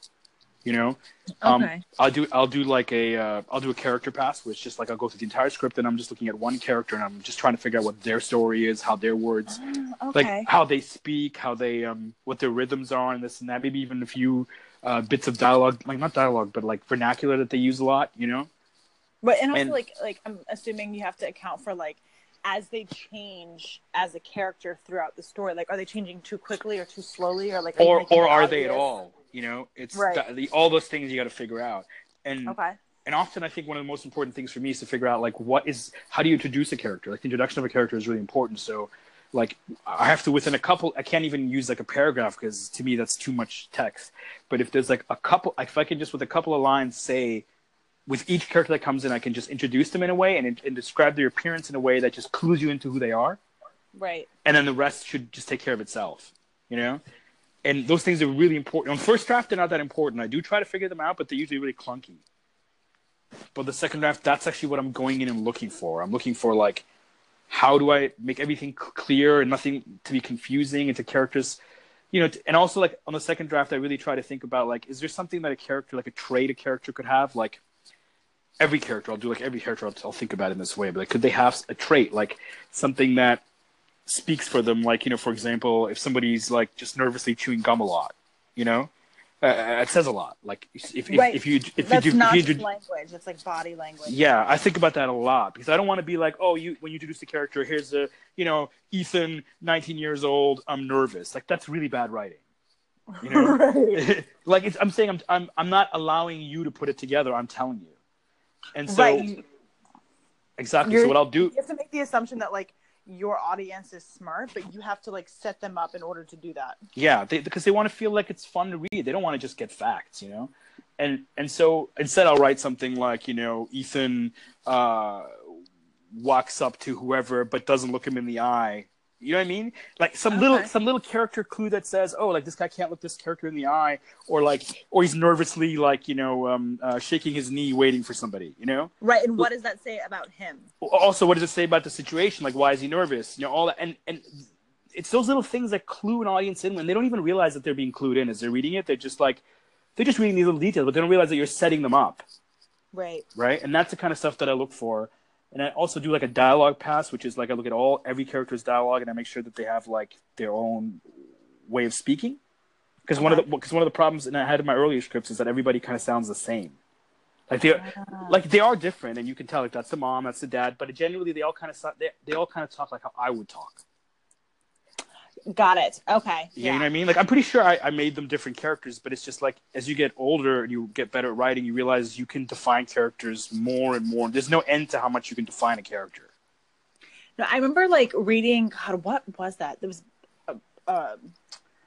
You know, um, Okay. I'll do I'll do like a uh, I'll do a character pass, which is just like I'll go through the entire script and I'm just looking at one character and I'm just trying to figure out what their story is, how their words, okay. like how they speak, how they um what their rhythms are and this and that. Maybe even a few uh, bits of dialogue, like not dialogue, but like vernacular that they use a lot. You know? But and also and- like like I'm assuming you have to account for like as they change as a character throughout the story. Like, are they changing too quickly or too slowly, or like, are Or making or are they at all? You know, it's Right. that- the, all those things you got to figure out. And Okay. and often I think one of the most important things for me is to figure out like what is how do you introduce a character? Like the introduction of a character is really important. So like I have to within a couple I can't even use like a paragraph because to me that's too much text. But if there's like a couple if I can just with a couple of lines say with each character that comes in I can just introduce them in a way and, and describe their appearance in a way that just clues you into who they are Right. and then the rest should just take care of itself, you know. And those things are really important. On first draft, they're not that important. I do try to figure them out, but they're usually really clunky. But the second draft, that's actually what I'm going in and looking for. I'm looking for like, how do I make everything clear and nothing to be confusing and to characters, you know. And also like on the second draft, I really try to think about like, is there something that a character, like a trait a character could have, like. Every character, I'll do like every character. I'll, I'll think about in this way. But like, could they have a trait, like something that speaks for them. Like, you know, for example, if somebody's like just nervously chewing gum a lot, you know, uh, it says a lot. Like, if if, Right. if you if That's you do, not if you do, language. It's like body language. yeah, I think about that a lot because I don't want to be like, oh, you when you introduce the character, here's a you know Ethan, 19 years old, I'm nervous. Like that's really bad writing. You know, right. like it's, I'm saying I'm I'm I'm not allowing you to put it together. I'm telling you. And so right. Exactly. You're- So what I'll do you have to make the assumption that like your audience is smart, but you have to like set them up in order to do that. Yeah, they, because they want to feel like it's fun to read. They don't want to just get facts, you know. And and so instead, I'll write something like, you know, Ethan uh, walks up to whoever but doesn't look him in the eye. You know what I mean? Like some little some little character clue that says, "Oh, like this guy can't look this character in the eye," or like, or he's nervously like you know um, uh, shaking his knee, waiting for somebody. You know. Right. And what does that say about him? also what does it say about the situation like why is he nervous you know all that and and it's those little things that clue an audience in when they don't even realize that they're being clued in as they're reading it they're just like they're just reading these little details but they don't realize that you're setting them up Right. right and that's the kind of stuff that i look for and i also do like a dialogue pass which is like i look at all every character's dialogue and i make sure that they have like their own way of speaking. Because one of the because one of the problems that i had in my earlier scripts is that everybody kind of sounds the same. Like they ah. like they are different, and you can tell like that's the mom, that's the dad, but generally they all kind of they, they all kind of talk like how I would talk. Got it. Okay. Yeah, you know what I mean? Like I'm pretty sure I, I made them different characters, but it's just like as you get older and you get better at writing, you realize you can define characters more and more. There's no end to how much you can define a character. No, I remember like reading. God, what was that? There was a, a,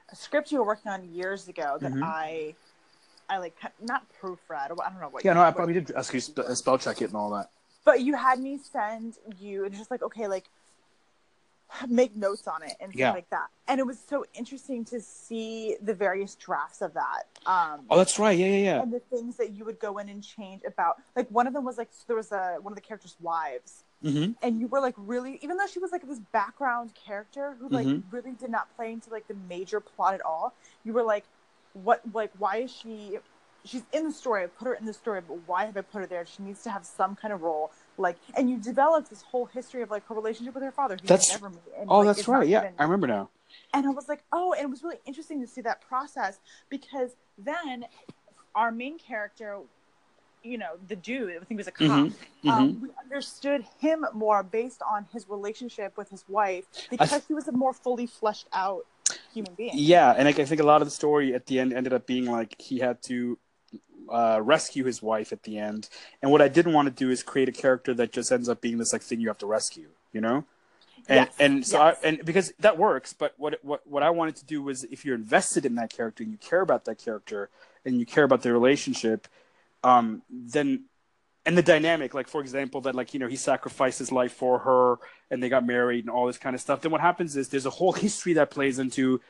a script you were working on years ago that Mhm. I, I like not proofread. I don't know what. Yeah, you- no, I probably did ask you spe- spell check it and all that. But you had me send you and just like okay, like make notes on it and stuff Yeah. like that. And it was so interesting to see the various drafts of that. Um, Oh, that's right. Yeah, yeah, yeah. and the things that you would go in and change about. Like one of them was like there was a one of the characters' wives Mm-hmm. and you were like really even though she was like this background character who like Mhm. really did not play into like the major plot at all you were like what like why is she she's in the story i put her in the story but why have i put her there she needs to have some kind of role like and you developed this whole history of like her relationship with her father That's- never met, and, Oh, like, that's right. Yeah, even- I remember now. and I was like, oh, and it was really interesting to see that process because then our main character, you know, the dude, I think he was a cop, Mhm, mhm. Um, we understood him more based on his relationship with his wife because he was a more fully fleshed out human being. Yeah, and like, I think a lot of the story at the end ended up being like he had to uh, rescue his wife at the end. And what I didn't want to do is create a character that just ends up being this like thing you have to rescue, you know? And Yes, and so yes. I, and because that works, but what what what I wanted to do was if you're invested in that character and you care about that character and you care about their relationship, um, then and the dynamic, like for example, that like you know he sacrificed his life for her and they got married and all this kind of stuff. Then what happens is there's a whole history that plays into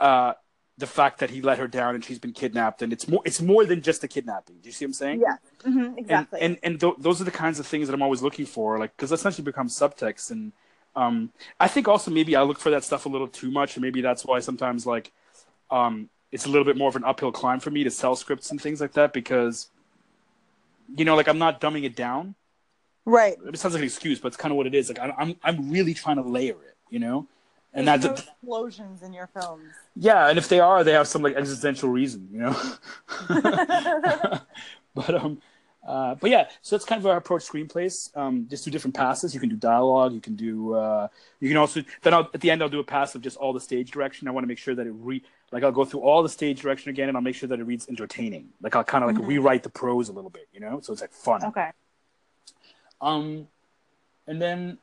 uh, the fact that he let her down and she's been kidnapped, and it's more it's more than just a kidnapping. Do you see what I'm saying? Yeah, hmm exactly. And and, and th- those are the kinds of things that I'm always looking for, like because essentially becomes subtext. And um, I think also maybe I look for that stuff a little too much, and maybe that's why sometimes like um, it's a little bit more of an uphill climb for me to sell scripts and things like that because you know, like I'm not dumbing it down. right. It sounds like an excuse, but it's kind of what it is. Like I'm I'm really trying to layer it, you know. And that's no explosions in your films. yeah, and if they are, they have some like existential reason, you know. but um, uh, but yeah, so that's kind of our approach screenplays. Um, just do different passes. You can do dialogue. You can do. Uh, you can also then I'll, at the end I'll do a pass of just all the stage direction. I want to make sure that it re like I'll go through all the stage direction again, and I'll make sure that it reads entertaining. Like I'll kind of like Mhm. rewrite the prose a little bit, you know, so it's like fun. Okay. Um, and then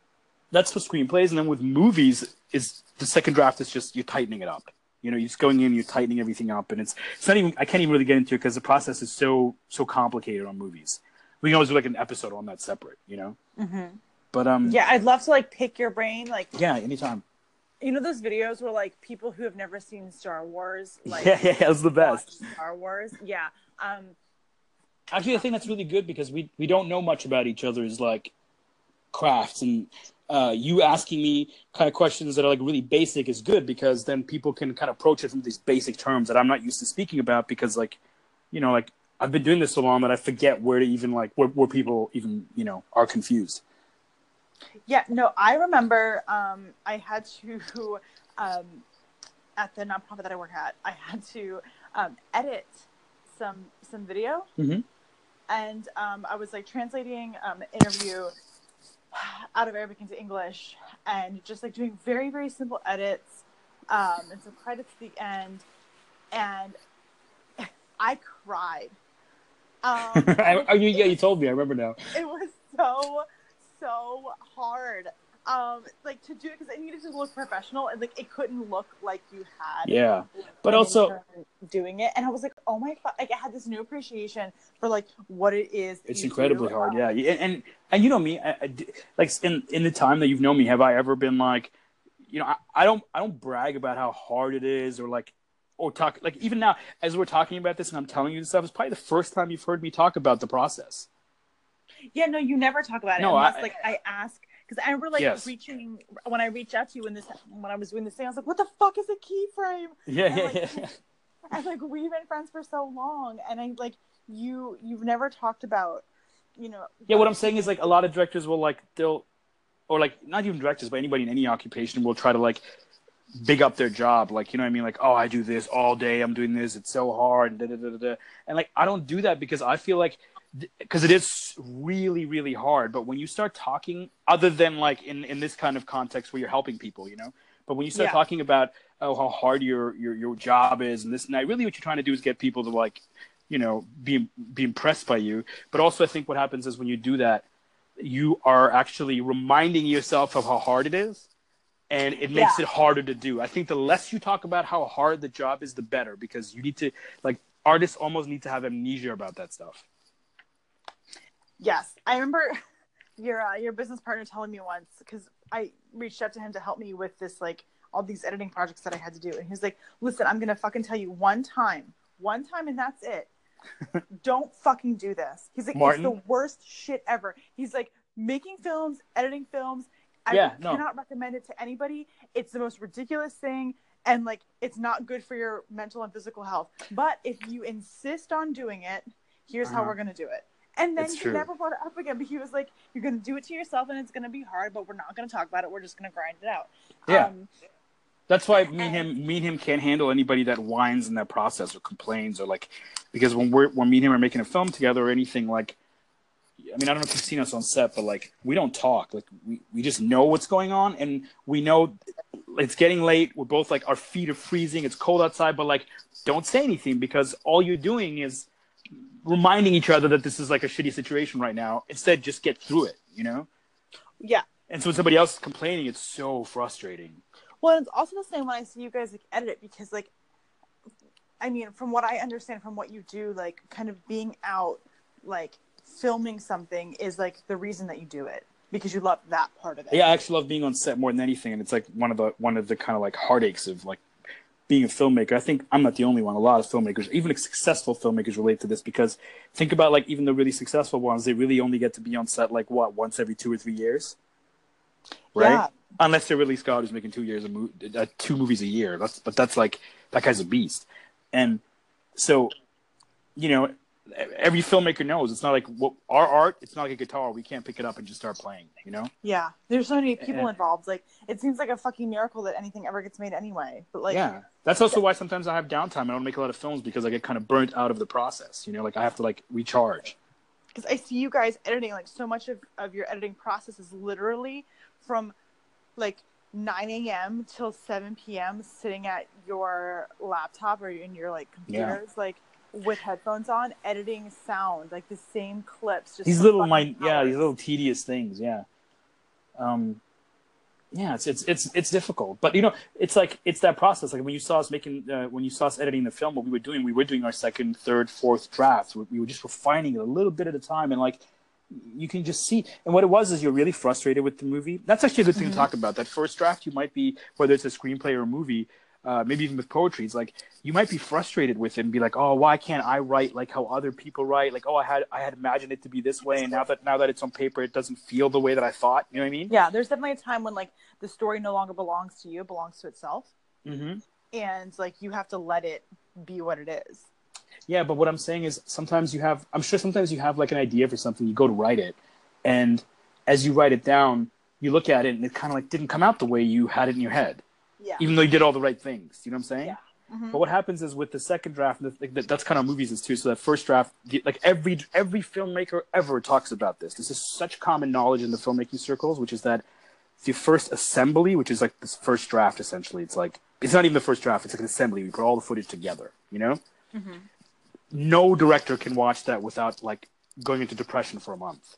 that's for screenplays, and then with movies is the second draft is just you're tightening it up. You know, you're just going in, you're tightening everything up, and it's it's not even I can't even really get into it because the process is so so complicated on movies. We can always do like an episode on that separate, you know. hmm But um, Yeah, I'd love to like pick your brain, like yeah, anytime. you know those videos where like people who have never seen Star Wars, like yeah, yeah, that's the best. Star Wars. Yeah. Um, Actually, I think that's really good because we we don't know much about each other's like crafts, and uh, you asking me kind of questions that are like really basic is good because then people can kind of approach it from these basic terms that I'm not used to speaking about because like you know like I've been doing this so long that I forget where to even like where, where people even you know are confused. Yeah, no, I remember um, I had to, um, at the nonprofit that I work at, I had to um, edit some some video, Mhm. and um, I was like translating um, interview out of Arabic into English, and just like doing very very simple edits, um, and some credits at the end, and I cried. Um, I, you, yeah, you told me. I remember now. it was so so hard um, like to do it because I needed to look professional and like it couldn't look like you had. Yeah, but also doing it, and I was like, oh my, fu-, like I had this new appreciation for like what it is. it's incredibly hard. Yeah, and and, you know me, I, I like in in the time that you've known me, have I ever been like, you know, I, I don't I don't brag about how hard it is or like. Or talk like even now as we're talking about this and I'm telling you this stuff, it's probably the first time you've heard me talk about the process. Yeah, no, you never talk about it No, unless I- like I ask because I remember like Yes. reaching when I reached out to you when this when I was doing this thing, I was like, what the fuck is a keyframe? Yeah, And, yeah, like, yeah. And like we've been friends for so long, and I like you you've never talked about you know. Yeah, what I'm saying is like a lot of directors will like they'll or like not even directors, but anybody in any occupation will try to like big up their job. Like, you know what I mean? Like, oh, I do this all day. I'm doing this. It's so hard. And, da, da, da, da, and like, I don't do that because I feel like, because it is really, really hard. But when you start talking, other than like in, in this kind of context where you're helping people, you know, but when you start Yeah. talking about, oh, how hard your, your, your job is and this and that, really what you're trying to do is get people to like, you know, be, be impressed by you. But also I think what happens is when you do that, you are actually reminding yourself of how hard it is and it makes Yeah. it harder to do. I think the less you talk about how hard the job is, the better because you need to like artists almost need to have amnesia about that stuff. Yes, I remember your uh, your business partner telling me once because I reached out to him to help me with this like all these editing projects that I had to do, and he was like, "Listen, I'm gonna fucking tell you one time, one time, and that's it. Don't fucking do this." He's like, Martin? "It's the worst shit ever." He's like, "Making films, editing films, I Yeah, no. cannot recommend it to anybody. It's the most ridiculous thing." And like, it's not good for your mental and physical health. But if you insist on doing it, here's how Uh-huh. we're gonna do it. And then It's he true. never brought it up again. But he was like, "You're gonna do it to yourself, and it's gonna be hard. But we're not gonna talk about it. We're just gonna grind it out." Yeah. Um, That's why me and him, me and him can't handle anybody that whines in that process or complains or like, because when we're when me and him are making a film together or anything like, I mean, I don't know if you've seen us on set, but like we don't talk. Like we, we just know what's going on and we know it's getting late. We're both like our feet are freezing. It's cold outside, but like don't say anything because all you're doing is reminding each other that this is like a shitty situation right now. Instead, just get through it. You know. yeah. And so when somebody else is complaining, it's so frustrating. Well, it's also the same when I see you guys like edit it because like, I mean, from what I understand from what you do, like kind of being out, like filming something is like the reason that you do it because you love that part of it. Yeah, I actually love being on set more than anything, and it's like one of the one of the kind of like heartaches of like being a filmmaker. I think I'm not the only one. A lot of filmmakers, even successful filmmakers, relate to this because think about like even the really successful ones, they really only get to be on set like what once every two or three years, right? Yeah. Unless they're Ridley Scott who's making two years a mo- uh, two movies a year. That's but that's like that guy's a beast, and so you know every filmmaker knows it's not like what our art. It's not like a guitar. We can't pick it up and just start playing. You know. Yeah. There's so many people Yeah. involved. Like it seems like a fucking miracle that anything ever gets made anyway. But like, yeah that's also why sometimes i have downtime i don't make a lot of films because i get kind of burnt out of the process you know like i have to like recharge because I see you guys editing like so much of, of your editing process is literally from like 9 a.m. till 7 p.m. sitting at your laptop or in your like Yeah. computers like with headphones on editing sound like the same clips just these little my yeah these little tedious things yeah um yeah it's it's it's it's difficult but you know it's like it's that process like when you saw us making uh, when you saw us editing the film what we were doing we were doing our second third fourth drafts we, we were just refining it a little bit at a time and like you can just see and what it was is you're really frustrated with the movie that's actually a good thing to talk about that first draft you might be whether it's a screenplay or a movie uh, maybe even with poetry, it's like you might be frustrated with it and be like, "Oh, why can't I write like how other people write? Like, oh, I had I had imagined it to be this way, and now that now that it's on paper, it doesn't feel the way that I thought." You know what I mean? yeah there's definitely a time when like the story no longer belongs to you it belongs to itself Mm-hmm. and like you have to let it be what it is Yeah, but what I'm saying is sometimes you have. I'm sure sometimes you have like an idea for something, you go to write it, and as you write it down, you look at it, and it kind of like didn't come out the way you had it in your head, yeah even though you did all the right things. You know what I'm saying? Yeah. Mhm. But what happens is with the second draft, and the- that- that's kind of movies is too. So that first draft, like every every filmmaker ever talks about this. This is such common knowledge in the filmmaking circles, which is that the first assembly, which is like this first draft, essentially, it's like it's not even the first draft; it's like an assembly. We put all the footage together. You know, Mhm. No director can watch that without like going into depression for a month.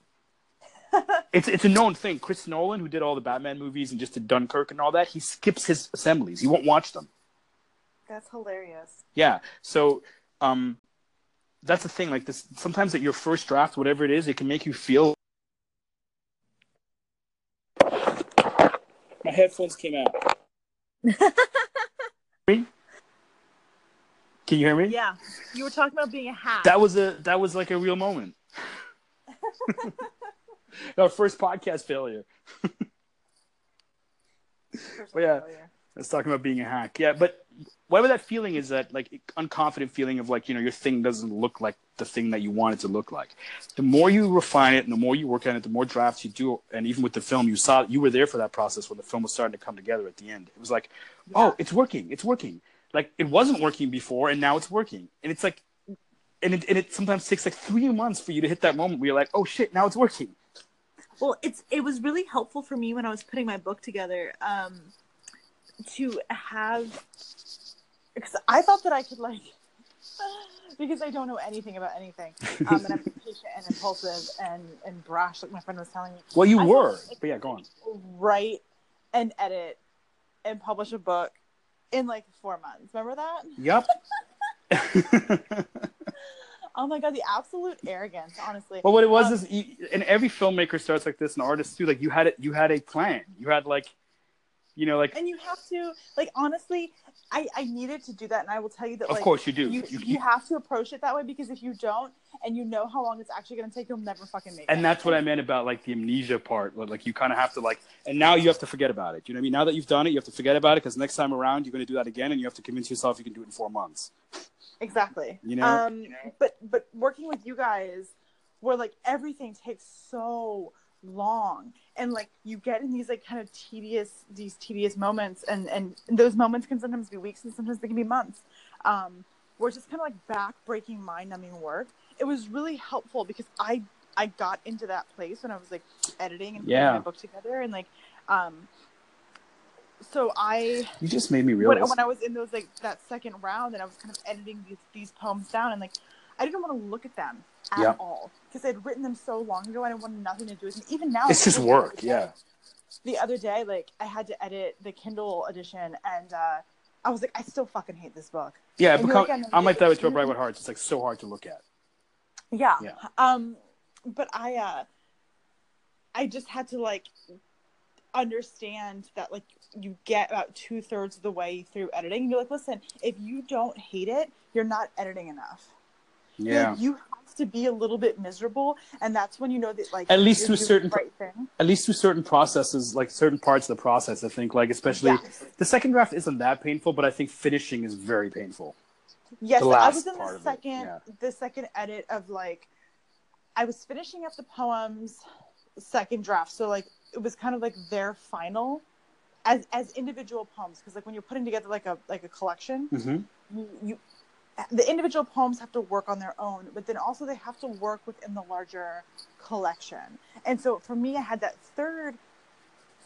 it's it's a known thing. Chris Nolan, who did all the Batman movies and just did Dunkirk and all that, he skips his assemblies. He won't watch them. That's hilarious. Yeah. So, um, that's the thing. Like this, sometimes at your first draft, whatever it is, it can make you feel. My headphones came out. Can you hear me? Yeah, you were talking about being a hack. That was a that was like a real moment. Our first podcast failure. But yeah, Let's talking about being a hack. Yeah, but whatever that feeling is, that like unconfident feeling of like you know your thing doesn't look like the thing that you want it to look like. The more you refine it, and the more you work on it, the more drafts you do. And even with the film, you saw you were there for that process when the film was starting to come together at the end. It was like, oh, it's working, it's working. Like it wasn't working before, and now it's working. And it's like, and it, and it sometimes takes like three months for you to hit that moment where you're like, oh shit, now it's working. Well, it's it was really helpful for me when I was putting my book together um, to have because I thought that I could like because I don't know anything about anything. Um, and I'm patient and impulsive and and brash, like my friend was telling me. Well, you I were, but yeah, go on. Write and edit and publish a book in like four months. Remember that? Yep. Oh my god, the absolute arrogance, honestly. But what it was Um, is, you, and every filmmaker starts like this, and artists too. Like you had it, you had a plan. You had like, you know, like and you have to like honestly i i needed to do that and i will tell you that of like course you do. you, You- you, you- have to approach it that way because if you don't and you know how long it's actually going to take you'll never fucking make it and that's what I meant about like the amnesia part. Like you kind of have to like, and now you have to forget about it. You know what I mean? Now that you've done it, you have to forget about it because next time around you're going to do that again, and you have to convince yourself you can do it in four months. exactly You know? um but but working with you guys where like everything takes so long and like you get in these like kind of tedious these tedious moments and and those moments can sometimes be weeks and sometimes they can be months um where it's just kind of like back breaking mind numbing work it was really helpful because i i got into that place when i was like editing and putting Yeah. my book together and like um so i You just made me when, realize. when I was in those like that second round and I was kind of editing these these poems down and like I didn't want to look at them at Yeah. all because I'd written them so long ago and I wanted nothing to do with them. Even now, it's just like, the work. Yeah. The other day, like I had to edit the Kindle edition and uh, I was like, I still fucking hate this book. Yeah. It And become, look at it and I'm like that with it's Joe Bright really- with Hearts. It's like so hard to look at. Yeah. Yeah. Um, but I uh, I just had to like understand that like you get about two thirds of the way through editing and you're like, listen, if you don't hate it, you're not editing enough. Yeah. like, you to be a little bit miserable, and that's when you know that like At least you're through certain right thing. At least through certain processes, like certain parts of the process, I think, like especially Yes. the second draft isn't that painful, but I think finishing is very painful. Yes, the I was in the second yeah. the second edit of like I was finishing up the poems second draft. So like it was kind of like their final as as individual poems because like when you're putting together like a like a collection, Mm-hmm. you, you the individual poems have to work on their own, but then also they have to work within the larger collection. And so for me, I had that third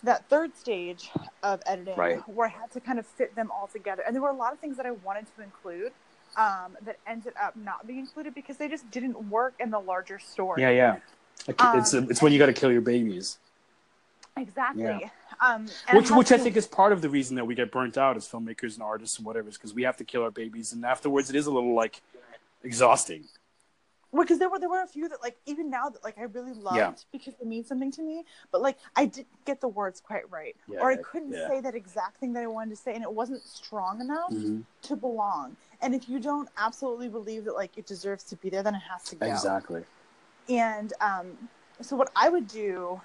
that third stage of editing Right. where I had to kind of fit them all together. And there were a lot of things that I wanted to include um, that ended up not being included because they just didn't work in the larger story. Yeah, yeah. Um, it's it's when you got to kill your babies, Exactly. Yeah. Um, and which had which I think is part of the reason that we get burnt out as filmmakers and artists and whatever is because we have to kill our babies, and afterwards it is a little like exhausting. Well, because there were there were a few that like even now that like I really loved Yeah. because it mean something to me, but like I didn't get the words quite right, Yeah, or I couldn't yeah. say that exact thing that I wanted to say, and it wasn't strong enough Mhm. to belong. And if you don't absolutely believe that like it deserves to be there, then it has to go. Exactly. And um, so what I would do,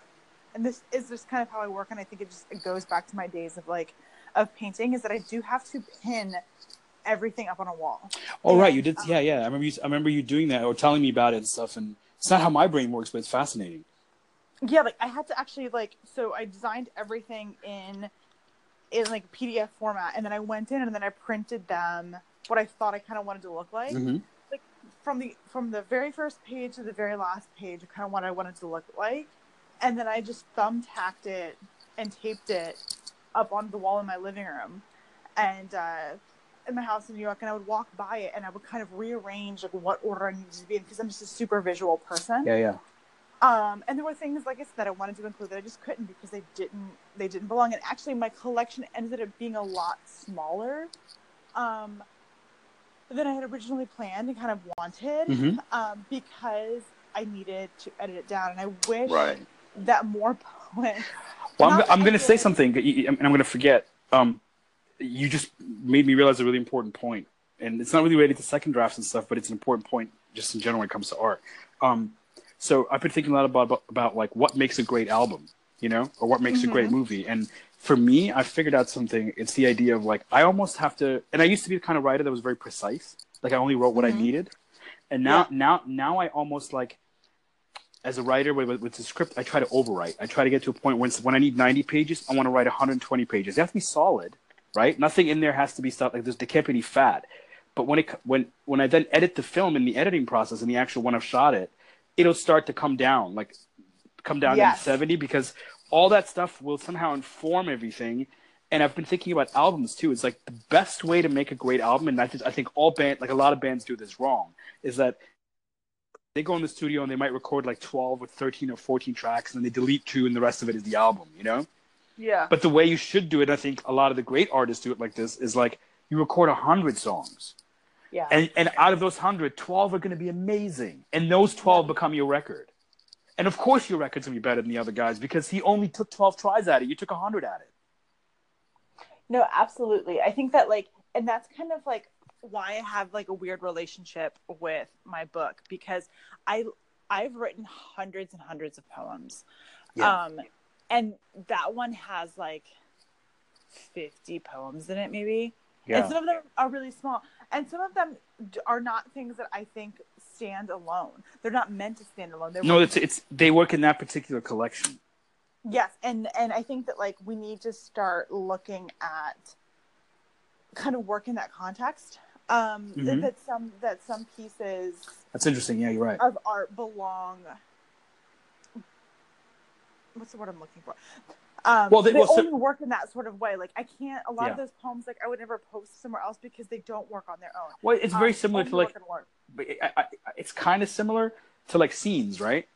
and this is just kind of how I work, and I think it just it goes back to my days of like of painting, is that I do have to pin everything up on a wall. Oh right, you did. um, Yeah, yeah. I remember you. I remember you doing that or telling me about it and stuff. And it's not how my brain works, but it's fascinating. yeah like i had to actually like so i designed everything in in like pdf format and then i went in and then i printed them what i thought i kind of wanted to look like Mhm. from the from the very first page to the very last page kind of what i wanted to look like and then i just thumbtacked it and taped it up on the wall in my living room and uh in my house in New York, and I would walk by it, and I would kind of rearrange like what order I needed to be in because I'm just a super visual person. Yeah, yeah. Um, and there were things like I said that I wanted to include that I just couldn't because they didn't they didn't belong. And actually, my collection ended up being a lot smaller um, than I had originally planned and kind of wanted Mhm. um, because I needed to edit it down. And I wish Right. That more poets. Well, I'm, I'm going to say something, and I'm going to forget. Um, you just made me realize a really important point, and it's not really related to second drafts and stuff, but it's an important point just in general when it comes to art. Um, so I've been thinking a lot about, about about like what makes a great album, you know, or what makes a great movie. And for me, I figured out something. It's the idea of like I almost have to, and I used to be the kind of writer that was very precise. Like I only wrote what I Mhm. needed, and now Yeah. now now I almost like as a writer with, with, the script, I try to overwrite. I try to get to a point when when I need 90 pages, I want to write 120 pages. They have to be solid, right? Nothing in there has to be stuff like there's there can't be any fat. But when it when when I then edit the film in the editing process and the actual when I've shot it, it'll start to come down, like come down Yes. to 70 because all that stuff will somehow inform everything. And I've been thinking about albums too. It's like the best way to make a great album, and I think I think all band like a lot of bands do this wrong, is that they go in the studio and they might record like 12 or 13 or 14 tracks and then they delete two and the rest of it is the album you know Yeah. but the way you should do it i think a lot of the great artists do it like this is like you record 100 songs yeah. and, and out of those 100 12 are going to be amazing and those 12 become your record and of course your record's going to be better than the other guys because he only took 12 tries at it you took 100 at it No, absolutely. I think that like, and that's kind of like why I have like a weird relationship with my book because I I've written hundreds and hundreds of poems. Um and that one has like 50 poems in it maybe. And some of them are really small. And some of them are not things that I think stand alone. They're not meant to stand alone. They're no it's it's they work in that particular collection Yes, and and I think that like we need to start looking at kind of work in that context. Um, that, Mhm. that some that some pieces that's interesting yeah you're right of art belong. What's the word I'm looking for? Um, Well, they- they, well, so- only work in that sort of way. Like I can't. A lot of those poems, like I would never post somewhere else because they don't work on their own. well it's very Um, similar to like work but I, I, it's kind of similar to like scenes, right?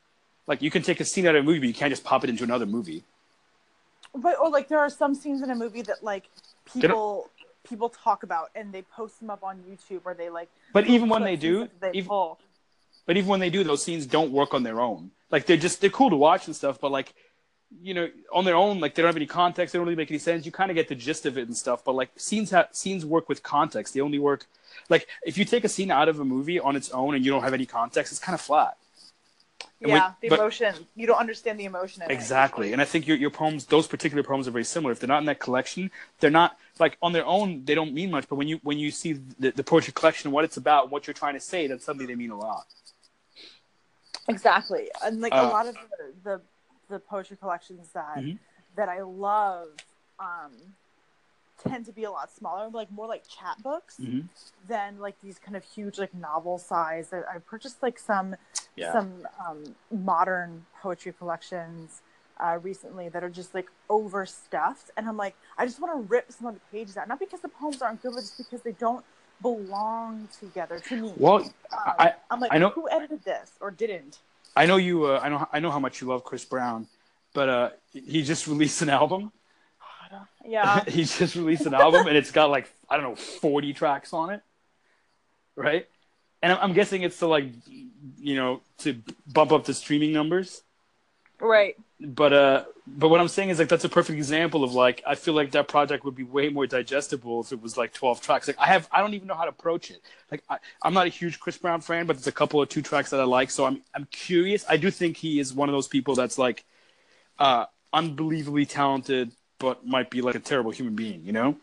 Like you can take a scene out of a movie, but you can't just pop it into another movie. But or like there are some scenes in a movie that like people people talk about and they post them up on YouTube or they like. But even when they do, they even, pull. but even when they do, those scenes don't work on their own. Like they're just they're cool to watch and stuff, but like you know, on their own, like they don't have any context. They don't really make any sense. You kind of get the gist of it and stuff. But like scenes have scenes work with context. They only work like if you take a scene out of a movie on its own and you don't have any context, it's kind of flat. And Yeah, when- the but- emotion. You don't understand the emotion. In it. Exactly. And I think your, your poems, those particular poems are very similar. If they're not in that collection, they're not like on their own, they don't mean much. But when you, when you see the, the poetry collection what it's about, and what you're trying to say, then suddenly they mean a lot. Exactly, and like a Uh, lot of the, the the poetry collections that Mhm. that I love um, tend to be a lot smaller, like more like chat books Mhm. than like these kind of huge like novel size. I I purchased like some Yeah. some um, modern poetry collections uh, recently that are just like overstuffed, and I'm like, I just want to rip some of the pages out, not because the poems aren't good, but just because they don't belong together to me. Well, Um, I, I'm like, I know- who edited this or didn't? I know you, uh, I know, I know how much you love Chris Brown, but uh, he just released an album. Yeah. he just released an album and it's got like, I don't know, 40 tracks on it. Right. And I'm, I'm guessing it's to like, you know, to bump up the streaming numbers. Right. But uh but what i'm saying is like that's a perfect example of like i feel like that project would be way more digestible if it was like 12 tracks like i have i don't even know how to approach it like I, i'm not a huge chris brown fan but there's a couple of two tracks that i like so i'm i'm curious i do think he is one of those people that's like uh unbelievably talented but might be like a terrible human being you know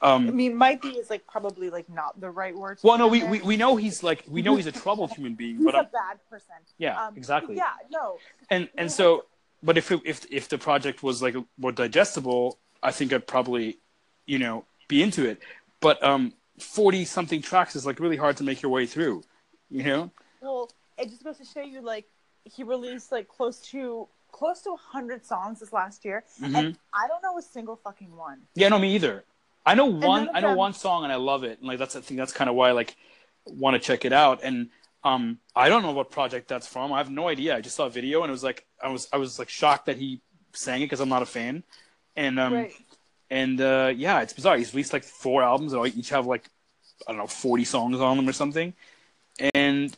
I um mean, might be is like probably like not the right word. well no we, we we know he's like we know he's a troubled human being he's but a I'm, bad person. yeah Um, exactly Yeah. No. and and so but if it, if if the project was like more digestible i think i'd probably you know be into it. But um 40 something tracks is like really hard to make your way through you know? Well, it just goes to show you like he released like close to close to hundred songs this last year, Mhm. and I don't know a single fucking one. yeah no me either. I know one i know them- one song and i love it. And like that's i think that's kind of why i like want to check it out. And Um, I don't know what project that's from. I have no idea. I just saw a video and it was like I was I was like shocked that he sang it because I'm not a fan. And um, right. and uh, yeah, it's bizarre. He's released like four albums that each have like I don't know forty songs on them or something. And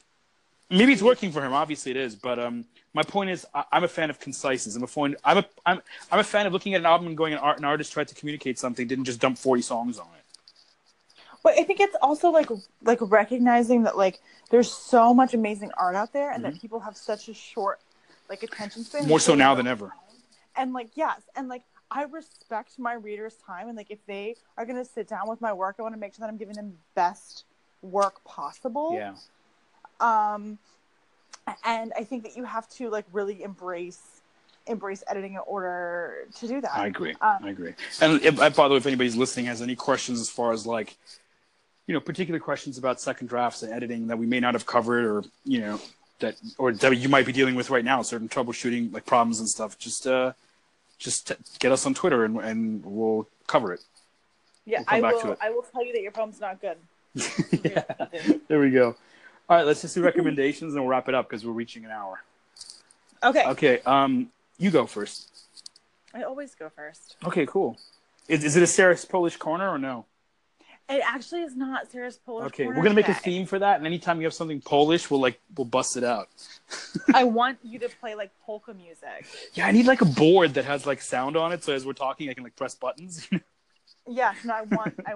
maybe it's working for him. Obviously, it is. But um, my point is, I, I'm a fan of conciseness. I'm a fan. I'm a I'm I'm a fan of looking at an album and going, an, art, an artist tried to communicate something, didn't just dump forty songs on it. But I think it's also like like recognizing that like there's so much amazing art out there, and that people have such a short like attention span. Mm-hmm. More so now than ever. And like yes, and like I respect my readers' time, and like if they are gonna sit down with my work, I want to make sure that I'm giving them the best work possible. Yeah. Um, and I think that you have to like really embrace embrace editing in order to do that. I agree. Um, I agree. And if, by the way, if anybody's listening has any questions as far as like, you know, particular questions about second drafts and editing that we may not have covered, or you know, that or that you might be dealing with right now, certain troubleshooting like problems and stuff, just uh, just t- get us on Twitter and and we'll cover it. Yeah, We'll I back will. to it. I will tell you that your poem's not good. yeah. There we go. All right, let's just do recommendations and we'll wrap it up because we're reaching an hour. Okay. Okay, um, you go first. I always go first. Okay, cool. Is, is it a Sarah's Polish corner or no? It actually is not Sarah's Polish Okay, we're gonna make a theme for that, and anytime you have something Polish, we'll like we'll bust it out. I want you to play like polka music. Yeah, I need like a board that has like sound on it, so as we're talking, I can like press buttons, yeah, and I want. I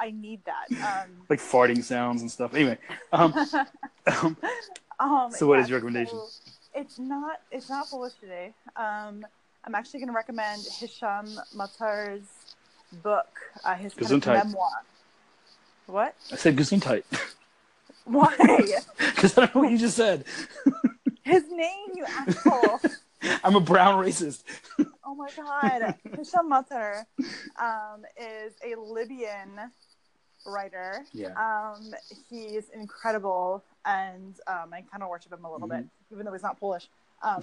I need that. Um, like farting sounds and stuff. Anyway, um, um, um, So what is yes, your recommendation? so it's not. It's not Polish today. Um, I'm actually going to recommend Hisham Matar's book. Uh, his kind of memoir. What? I said Gesundheit Why? because I don't know what you just said. His name, you asshole. I'm a brown racist. Oh my god. Hisham Matar um, is a Libyan writer. Yeah. Um, he's incredible, and um, I kind of worship him a little bit, even though he's not Polish. Um,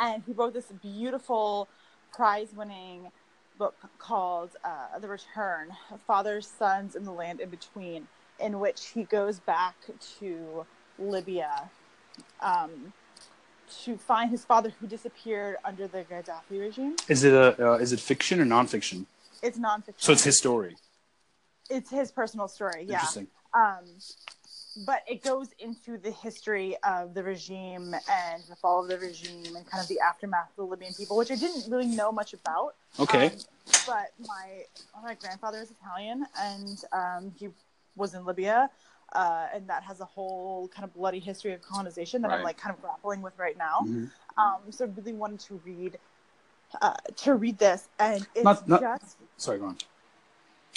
and he wrote this beautiful prize-winning book called uh, "The Return: Fathers, Sons, and the Land in Between," in which he goes back to Libya um, to find his father, who disappeared under the Gaddafi regime. Is it a uh, is it fiction or nonfiction? It's nonfiction. So it's his story. it's his personal story. Yeah. Interesting. Um, but it goes into the history of the regime and the fall of the regime and kind of the aftermath of the Libyan people, which I didn't really know much about. Okay. Um, but my my grandfather is Italian, and um, he was in Libya, uh, and that has a whole kind of bloody history of colonization that I'm like kind of grappling with right now. Mhm. Um, so I really wanted to read uh, to read this, and it's Not- not- just Sorry, go on.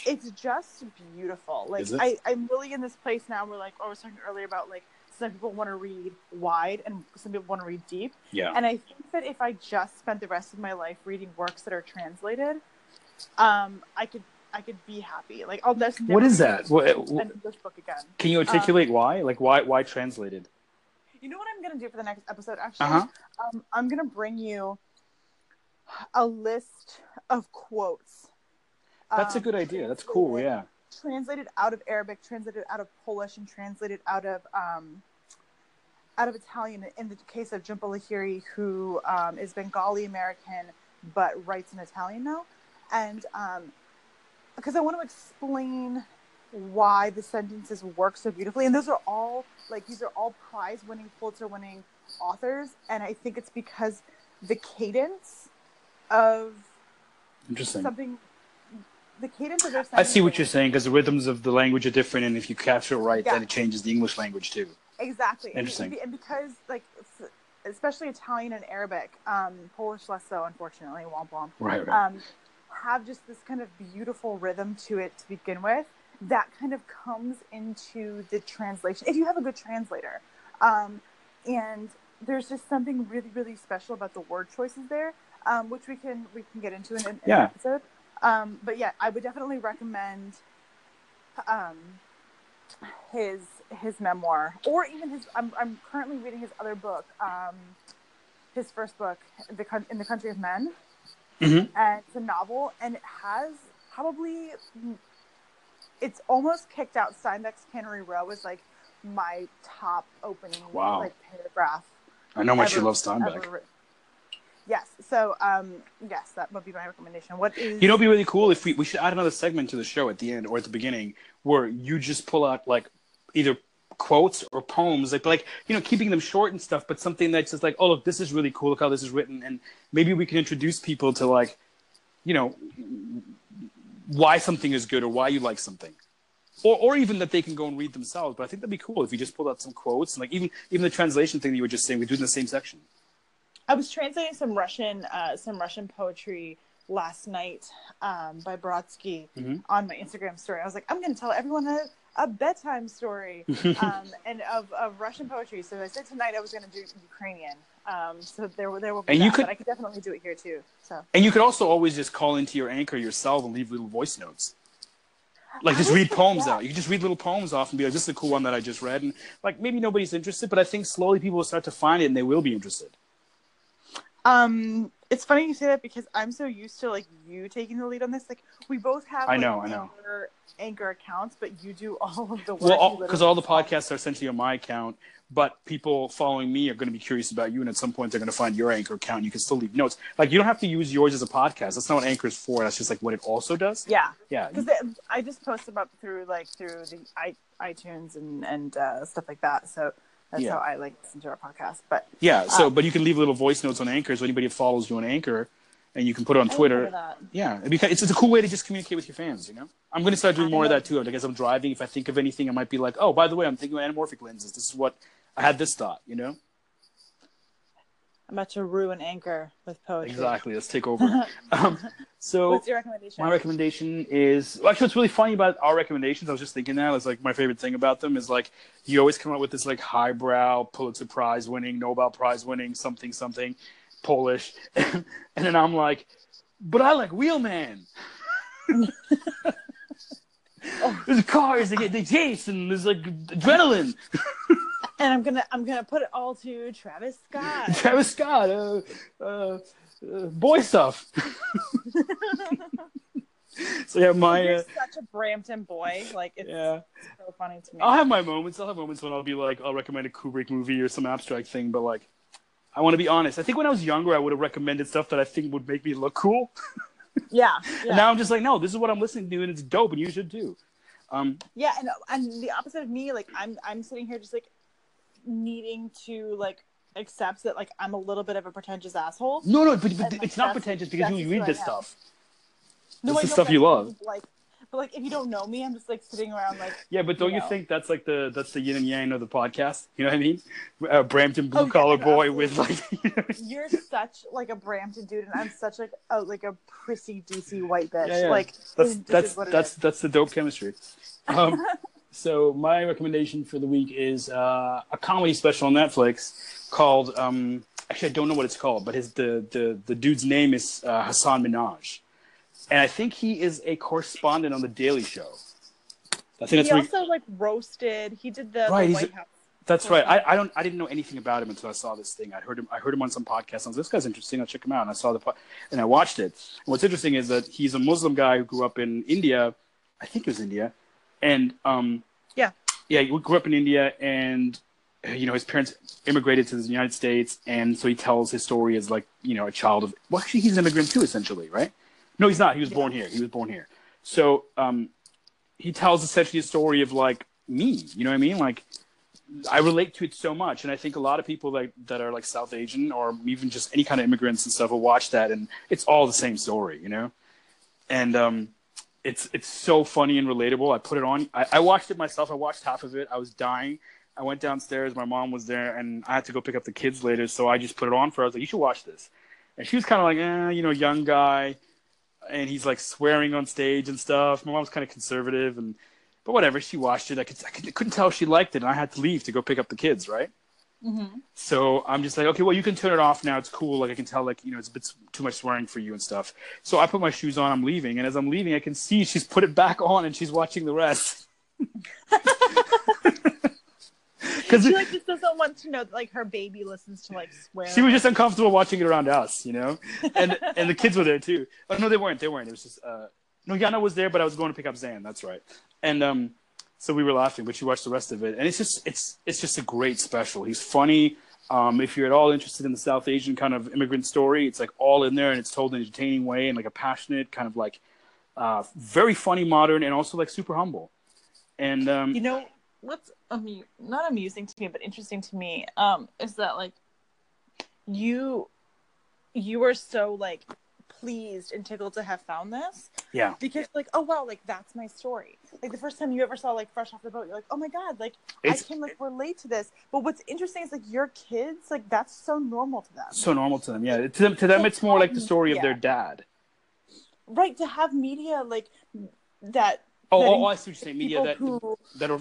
It's just beautiful. Like? I, I'm really in this place now where like oh, I was talking earlier about like some people want to read wide and some people want to read deep. Yeah. And I think that if I just spent the rest of my life reading works that are translated, um, I could I could be happy. Like I'll just What is that? What, what- English book again. can you articulate why? Like why why translated? You know what I'm gonna do for the next episode? Actually, Uh-huh. um, I'm gonna bring you a list of quotes. That's a um, good idea. That's cool. Yeah. translated out of Arabic, translated out of Polish, and translated out of um, out of Italian. In the case of Jhumpa Lahiri, who um, is Bengali American but writes in Italian now, and um, because I want to explain why the sentences work so beautifully, and those are all like these are all prize-winning, Pulitzer-winning authors, and I think it's because the cadence of Interesting. something. The cadence of their I see what you're saying because the rhythms of the language are different, and if you capture it right, Yeah. then it changes the English language too. Exactly. And- Interesting. And, because, like, especially Italian and Arabic, um, Polish less so, unfortunately, womp womp, Right. Right. um, have just this kind of beautiful rhythm to it to begin with that kind of comes into the translation. If you have a good translator, um, and there's just something really, really special about the word choices there, um, which we can we can get into in, in Yeah. an episode. Um, but yeah, I would definitely recommend um, his his memoir, or even his. I'm I'm currently reading his other book, um, his first book, the in the Country of Men, Mhm. and it's a novel, and it has probably it's almost kicked out. Steinbeck's Cannery Row was like my top opening Wow. like paragraph. I know how much you ever- love Steinbeck. ever. So um yes, that would be my recommendation. What is You know, it'd be really cool if we we should add another segment to the show at the end or at the beginning where you just pull out like either quotes or poems, like like you know, keeping them short and stuff, but something that's just like, oh look, this is really cool. Look how this is written, and maybe we can introduce people to like, you know, why something is good or why you like something. Or, or even that they can go and read themselves. But I think that'd be cool if you just pulled out some quotes and like even even the translation thing that you were just saying, we do in the same section. I was translating some Russian uh, some Russian poetry last night um, by Brodsky Mhm. on my Instagram story. I was like, I'm going to tell everyone a, a bedtime story um, and of, of Russian poetry. So I said tonight I was going to do Ukrainian. Um, so there will- there will be And that, you could- I could definitely do it here too. So And you could also always just call into your anchor yourself and leave little voice notes. Like just read poems out. You can just read little poems off and be like, "This is a cool one that I just read." And like maybe nobody's interested, but I think slowly people will start to find it and they will be interested. Um, it's funny you say that because I'm so used to like you taking the lead on this. Like we both have. I know, I know. Anchor, anchor accounts, but you do all of the work. Well, because literally all the podcasts are essentially on my account, but people following me are going to be curious about you, and at some point they're going to find your anchor account. You can still leave notes. Like you don't have to use yours as a podcast. That's not what Anchor is for. That's just like what it also does. Yeah, Yeah. because I just post them up through like through the i iTunes and and uh, stuff like that. So that's Yeah. how I like listen to our podcast. But Yeah. So, Uh, but you can leave little voice notes on Anchor, so anybody follows you on Anchor, and you can put it on I Twitter. Yeah, it'd it's, it's a cool way to just communicate with your fans, you know? I'm going to start doing more of that too. Like, as I'm driving, if I think of anything, I might be like, oh, by the way, I'm thinking of anamorphic lenses. This is what I had this thought, you know? I'm about to ruin Anchor with poetry. Exactly. Let's take over. um, so, What's your recommendation? my recommendation is well, actually, what's really funny about our recommendations, I was just thinking that, is like my favorite thing about them is like you always come up with this like highbrow, Pulitzer Prize winning, Nobel Prize winning, something, something, Polish. and then I'm like, but I like Wheelman. There's cars, they get they chase, and there's like adrenaline. And I'm gonna I'm gonna put it all to Travis Scott. Travis Scott, uh, uh, uh, boy stuff. so yeah, my You're uh, such a Brampton boy. Like it's yeah. so funny to me. I'll have my moments. I'll have moments when I'll be like, I'll recommend a Kubrick movie or some abstract thing, but like, I want to be honest. I think when I was younger, I would have recommended stuff that I think would make me look cool. yeah, yeah. And now I'm just like, no, this is what I'm listening to, and it's dope, and you should too. Um, Yeah, and and the opposite of me, like I'm I'm sitting here just like needing to like accept that like I'm a little bit of a pretentious asshole. no, no, but, but And, like, it's not pretentious because you read I this stuff. No, That's I the stuff you love. Like, but like if you don't know me, I'm just like sitting around like Yeah, but don't you you think that's like the that's the yin and yang of the podcast? You know what I mean? Uh, Brampton blue Oh, yeah, collar no, boy with like. You know, you're such like a Brampton dude, and I'm such like a like a prissy DC white bitch. Yeah, yeah. Like that's this, this that's is that's is. that's the dope chemistry. Um, so my recommendation for the week is uh, a comedy special on Netflix called. Um, actually, I don't know what it's called, but his the the the dude's name is uh, Hasan Minhaj, and I think he is a correspondent on the Daily Show. I think He that's what he- also like roasted. He did the, Right, the White House. That's right. I, I don't I didn't know anything about him until I saw this thing. I heard him I heard him on some podcast. I was this guy's interesting. I'll check him out. And I saw the po- and I watched it. And what's interesting is that he's a Muslim guy who grew up in India. I think it was India, and um Yeah. yeah, he grew up in India, and you know his parents immigrated to the United States, and so he tells his story as like you know a child of well actually he's an immigrant too essentially right? No, he's not. He was born here. He was born here. So um he tells essentially a story of like me. You know what I mean? Like I relate to it so much, and I think a lot of people that that are like South Asian or even just any kind of immigrants and stuff will watch that, and it's all the same story, you know. And um, it's it's so funny and relatable. I put it on. I, I watched it myself. I watched half of it. I was dying. I went downstairs. My mom was there, and I had to go pick up the kids later, so I just put it on for her. I was like, "You should watch this," and she was kind of like, "Eh, you know, young guy." and he's like swearing on stage and stuff. My mom's kind of conservative, and but whatever. She watched it. I could I could, couldn't tell if she liked it, and I had to leave to go pick up the kids. Right. Mm-hmm. So I'm just like, okay, well, you can turn it off now. It's cool. Like I can tell, like you know, it's a bit too much swearing for you and stuff. So I put my shoes on. I'm leaving, and as I'm leaving, I can see she's put it back on, and she's watching the rest. Because She like just doesn't want to know that like her baby listens to like swear. she was just uncomfortable watching it around us, you know, and and the kids were there too. Oh no, they weren't. They weren't. It was just uh, No, Yana was there, but I was going to pick up Zan. That's right. And um, so we were laughing, but she watched the rest of it, and it's just it's it's just a great special. He's funny. Um, if you're at all interested in the South Asian kind of immigrant story, it's like all in there, and it's told in an entertaining way and like a passionate kind of like uh, very funny, modern, and also like super humble. And um, you know what's amu- not amusing to me, but interesting to me um, is that like you you were so like pleased and tickled to have found this. Yeah. Because like, oh wow, like that's my story. Like the first time you ever saw like Fresh Off the Boat, you're like, oh my god, like it's, I can like relate to this. But what's interesting is like your kids, like that's so normal to them. So normal to them, yeah. To them, to them, it's more like the story of their dad. Right. To have media like that. Oh, oh, oh I see what you're saying. Media that who, that are,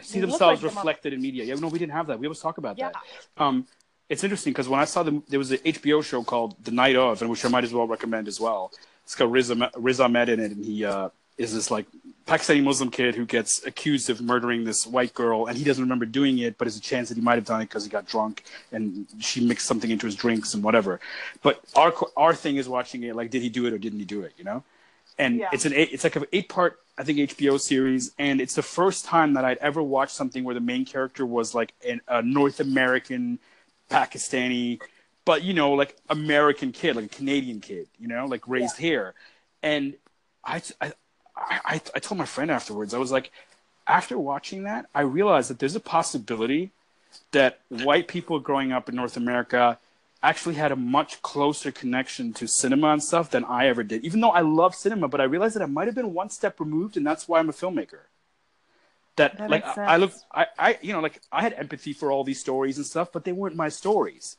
see themselves like reflected them in media. Yeah, no, we didn't have that. We always talk about yeah. that. Um, it's interesting because when I saw the there was an HBO show called The Night of, and which I might as well recommend as well. It's got Riz, Riz Ahmed in it, and he uh, is this like Pakistani Muslim kid who gets accused of murdering this white girl, and he doesn't remember doing it, but there's a chance that he might have done it because he got drunk and she mixed something into his drinks and whatever. But our our thing is watching it like, did he do it or didn't he do it? You know, and yeah. it's an eight, it's like an eight part I think HBO series, and it's the first time that I'd ever watched something where the main character was like an, a North American Pakistani, but you know, like American kid, like a Canadian kid, you know, like raised yeah. here. And I, I, I, I told my friend afterwards, I was like, after watching that, I realized that there's a possibility that white people growing up in North America actually had a much closer connection to cinema and stuff than I ever did. Even though I love cinema, but I realized that I might have been one step removed, and that's why I'm a filmmaker that, that like I look I, I you know like I had empathy for all these stories and stuff, but they weren't my stories.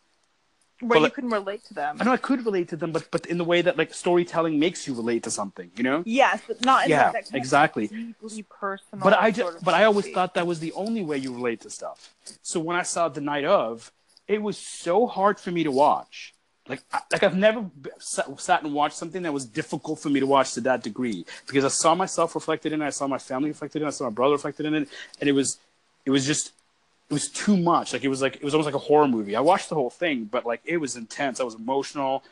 Where you like, couldn't relate to them. I know I could relate to them, but but in the way that like storytelling makes you relate to something, you know? Yes, but not yeah, exactly. Deeply personal. But I just but I always thought that was the only way you relate to stuff. So when I saw the night of, it was so hard for me to watch like like I've never sat and watched something that was difficult for me to watch to that degree because I saw myself reflected in it, I saw my family reflected in it, I saw my brother reflected in it, and it was it was just it was too much. Like it was like it was almost like a horror movie. I watched the whole thing, but like it was intense. I was emotional.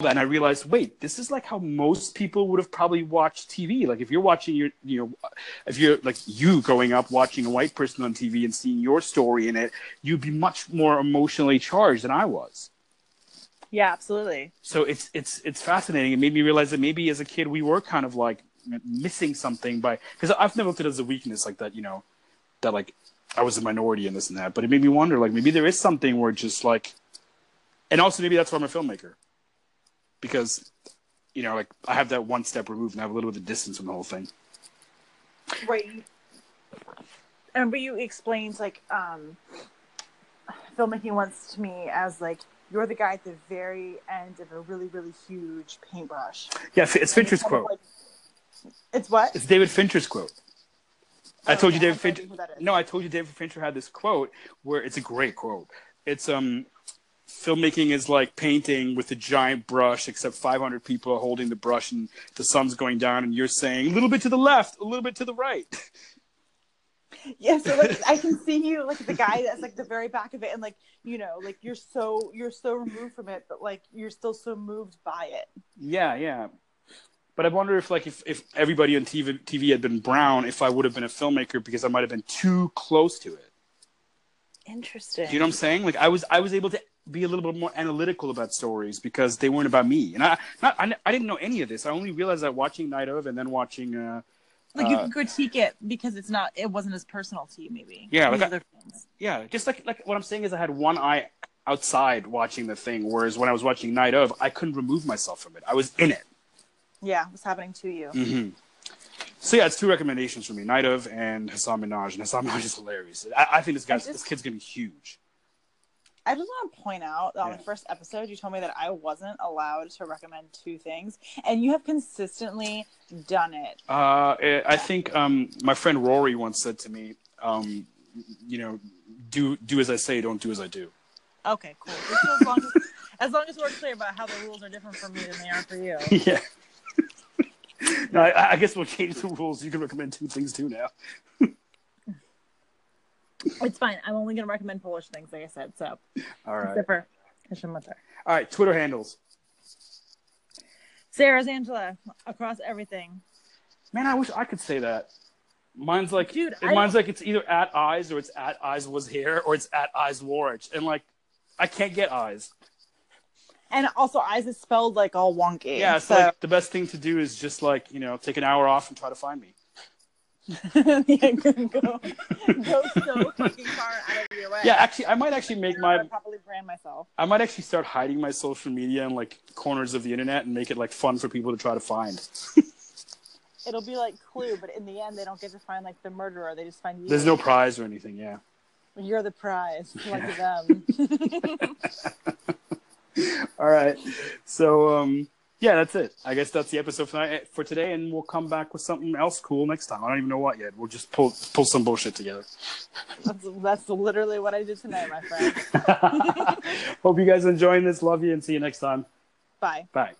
And I realized, wait, this is like how most people would have probably watched TV. Like if you're watching your, you know, if you're like you growing up watching a white person on TV and seeing your story in it, you'd be much more emotionally charged than I was. Yeah, absolutely. So it's it's it's fascinating. It made me realize that maybe as a kid we were kind of like missing something by because I've never looked at it as a weakness like that. You know, that like I was a minority in this and that. But it made me wonder like maybe there is something where just like, and also maybe that's why I'm a filmmaker because you know like I have that one step removed and I have a little bit of distance from the whole thing. Right. And but you explained like um filmmaking once to me as like you're the guy at the very end of a really really huge paintbrush. Yeah, it's Fincher's quote. Like, it's what? It's David Fincher's quote. I told you David Fincher. No, I told you David Fincher had this quote where it's a great quote. It's um, filmmaking is like painting with a giant brush, except 500 people are holding the brush and the sun's going down, and you're saying a little bit to the left, a little bit to the right. yeah so like i can see you like the guy that's like the very back of it and like you know like you're so you're so removed from it but like you're still so moved by it. Yeah yeah. But i wonder if like if, if everybody on TV, TV had been brown if i would have been a filmmaker because i might have been too close to it. Interesting. You know what i'm saying? Like i was i was able to be a little bit more analytical about stories because they weren't about me. And i not i, I didn't know any of this. I only realized that watching night of and then watching uh like you uh, can critique it because it's not it wasn't as personal to you maybe. Yeah like I, yeah just like like what i'm saying is i had one eye outside watching the thing whereas when i was watching night of i couldn't remove myself from it. I was in it. Yeah it was happening to you. Mm-hmm. so yeah it's two recommendations for me night of and hasan minhaj and hasan minhaj is hilarious. I, I think this guy this kid's gonna be huge I just want to point out that on the first episode, you told me that I wasn't allowed to recommend two things, and you have consistently done it. Uh, I think um, my friend Rory once said to me, um, you know, do do as I say, don't do as I do. Okay, cool. as, long as, as long as we're clear about how the rules are different for me than they are for you. Yeah. no, I, I guess we'll change the rules. You can recommend two things too now. It's fine. I'm only going to recommend Polish things, like I said. So, all right. Except for All right, Twitter handles. Sarah's Angela across everything. Man, I wish I could say that. Mine's like, Dude, I- mine's like it's either at eyes or it's at eyes was here or it's at eyes Warwich, and like, I can't get eyes. And also, eyes is spelled like all wonky. Yeah, so so like, the best thing to do is just like you know take an hour off and try to find me. Yeah, go, go, go so fucking far out of your way. Yeah, actually, I might actually make my probably brand myself. I might actually start hiding my social media in like corners of the internet and make it like fun for people to try to find. It'll be like Clue, but in the end, they don't get to find like the murderer. They just find you. There's no prize or anything. Yeah. You're the prize, like them. All right. So um, yeah, that's it. I guess that's the episode for, tonight, for today, and we'll come back with something else cool next time. I don't even know what yet. We'll just pull pull some bullshit together. that's, that's literally what I did tonight, my friend. Hope you guys are enjoying this. Love you, and see you next time. Bye. Bye.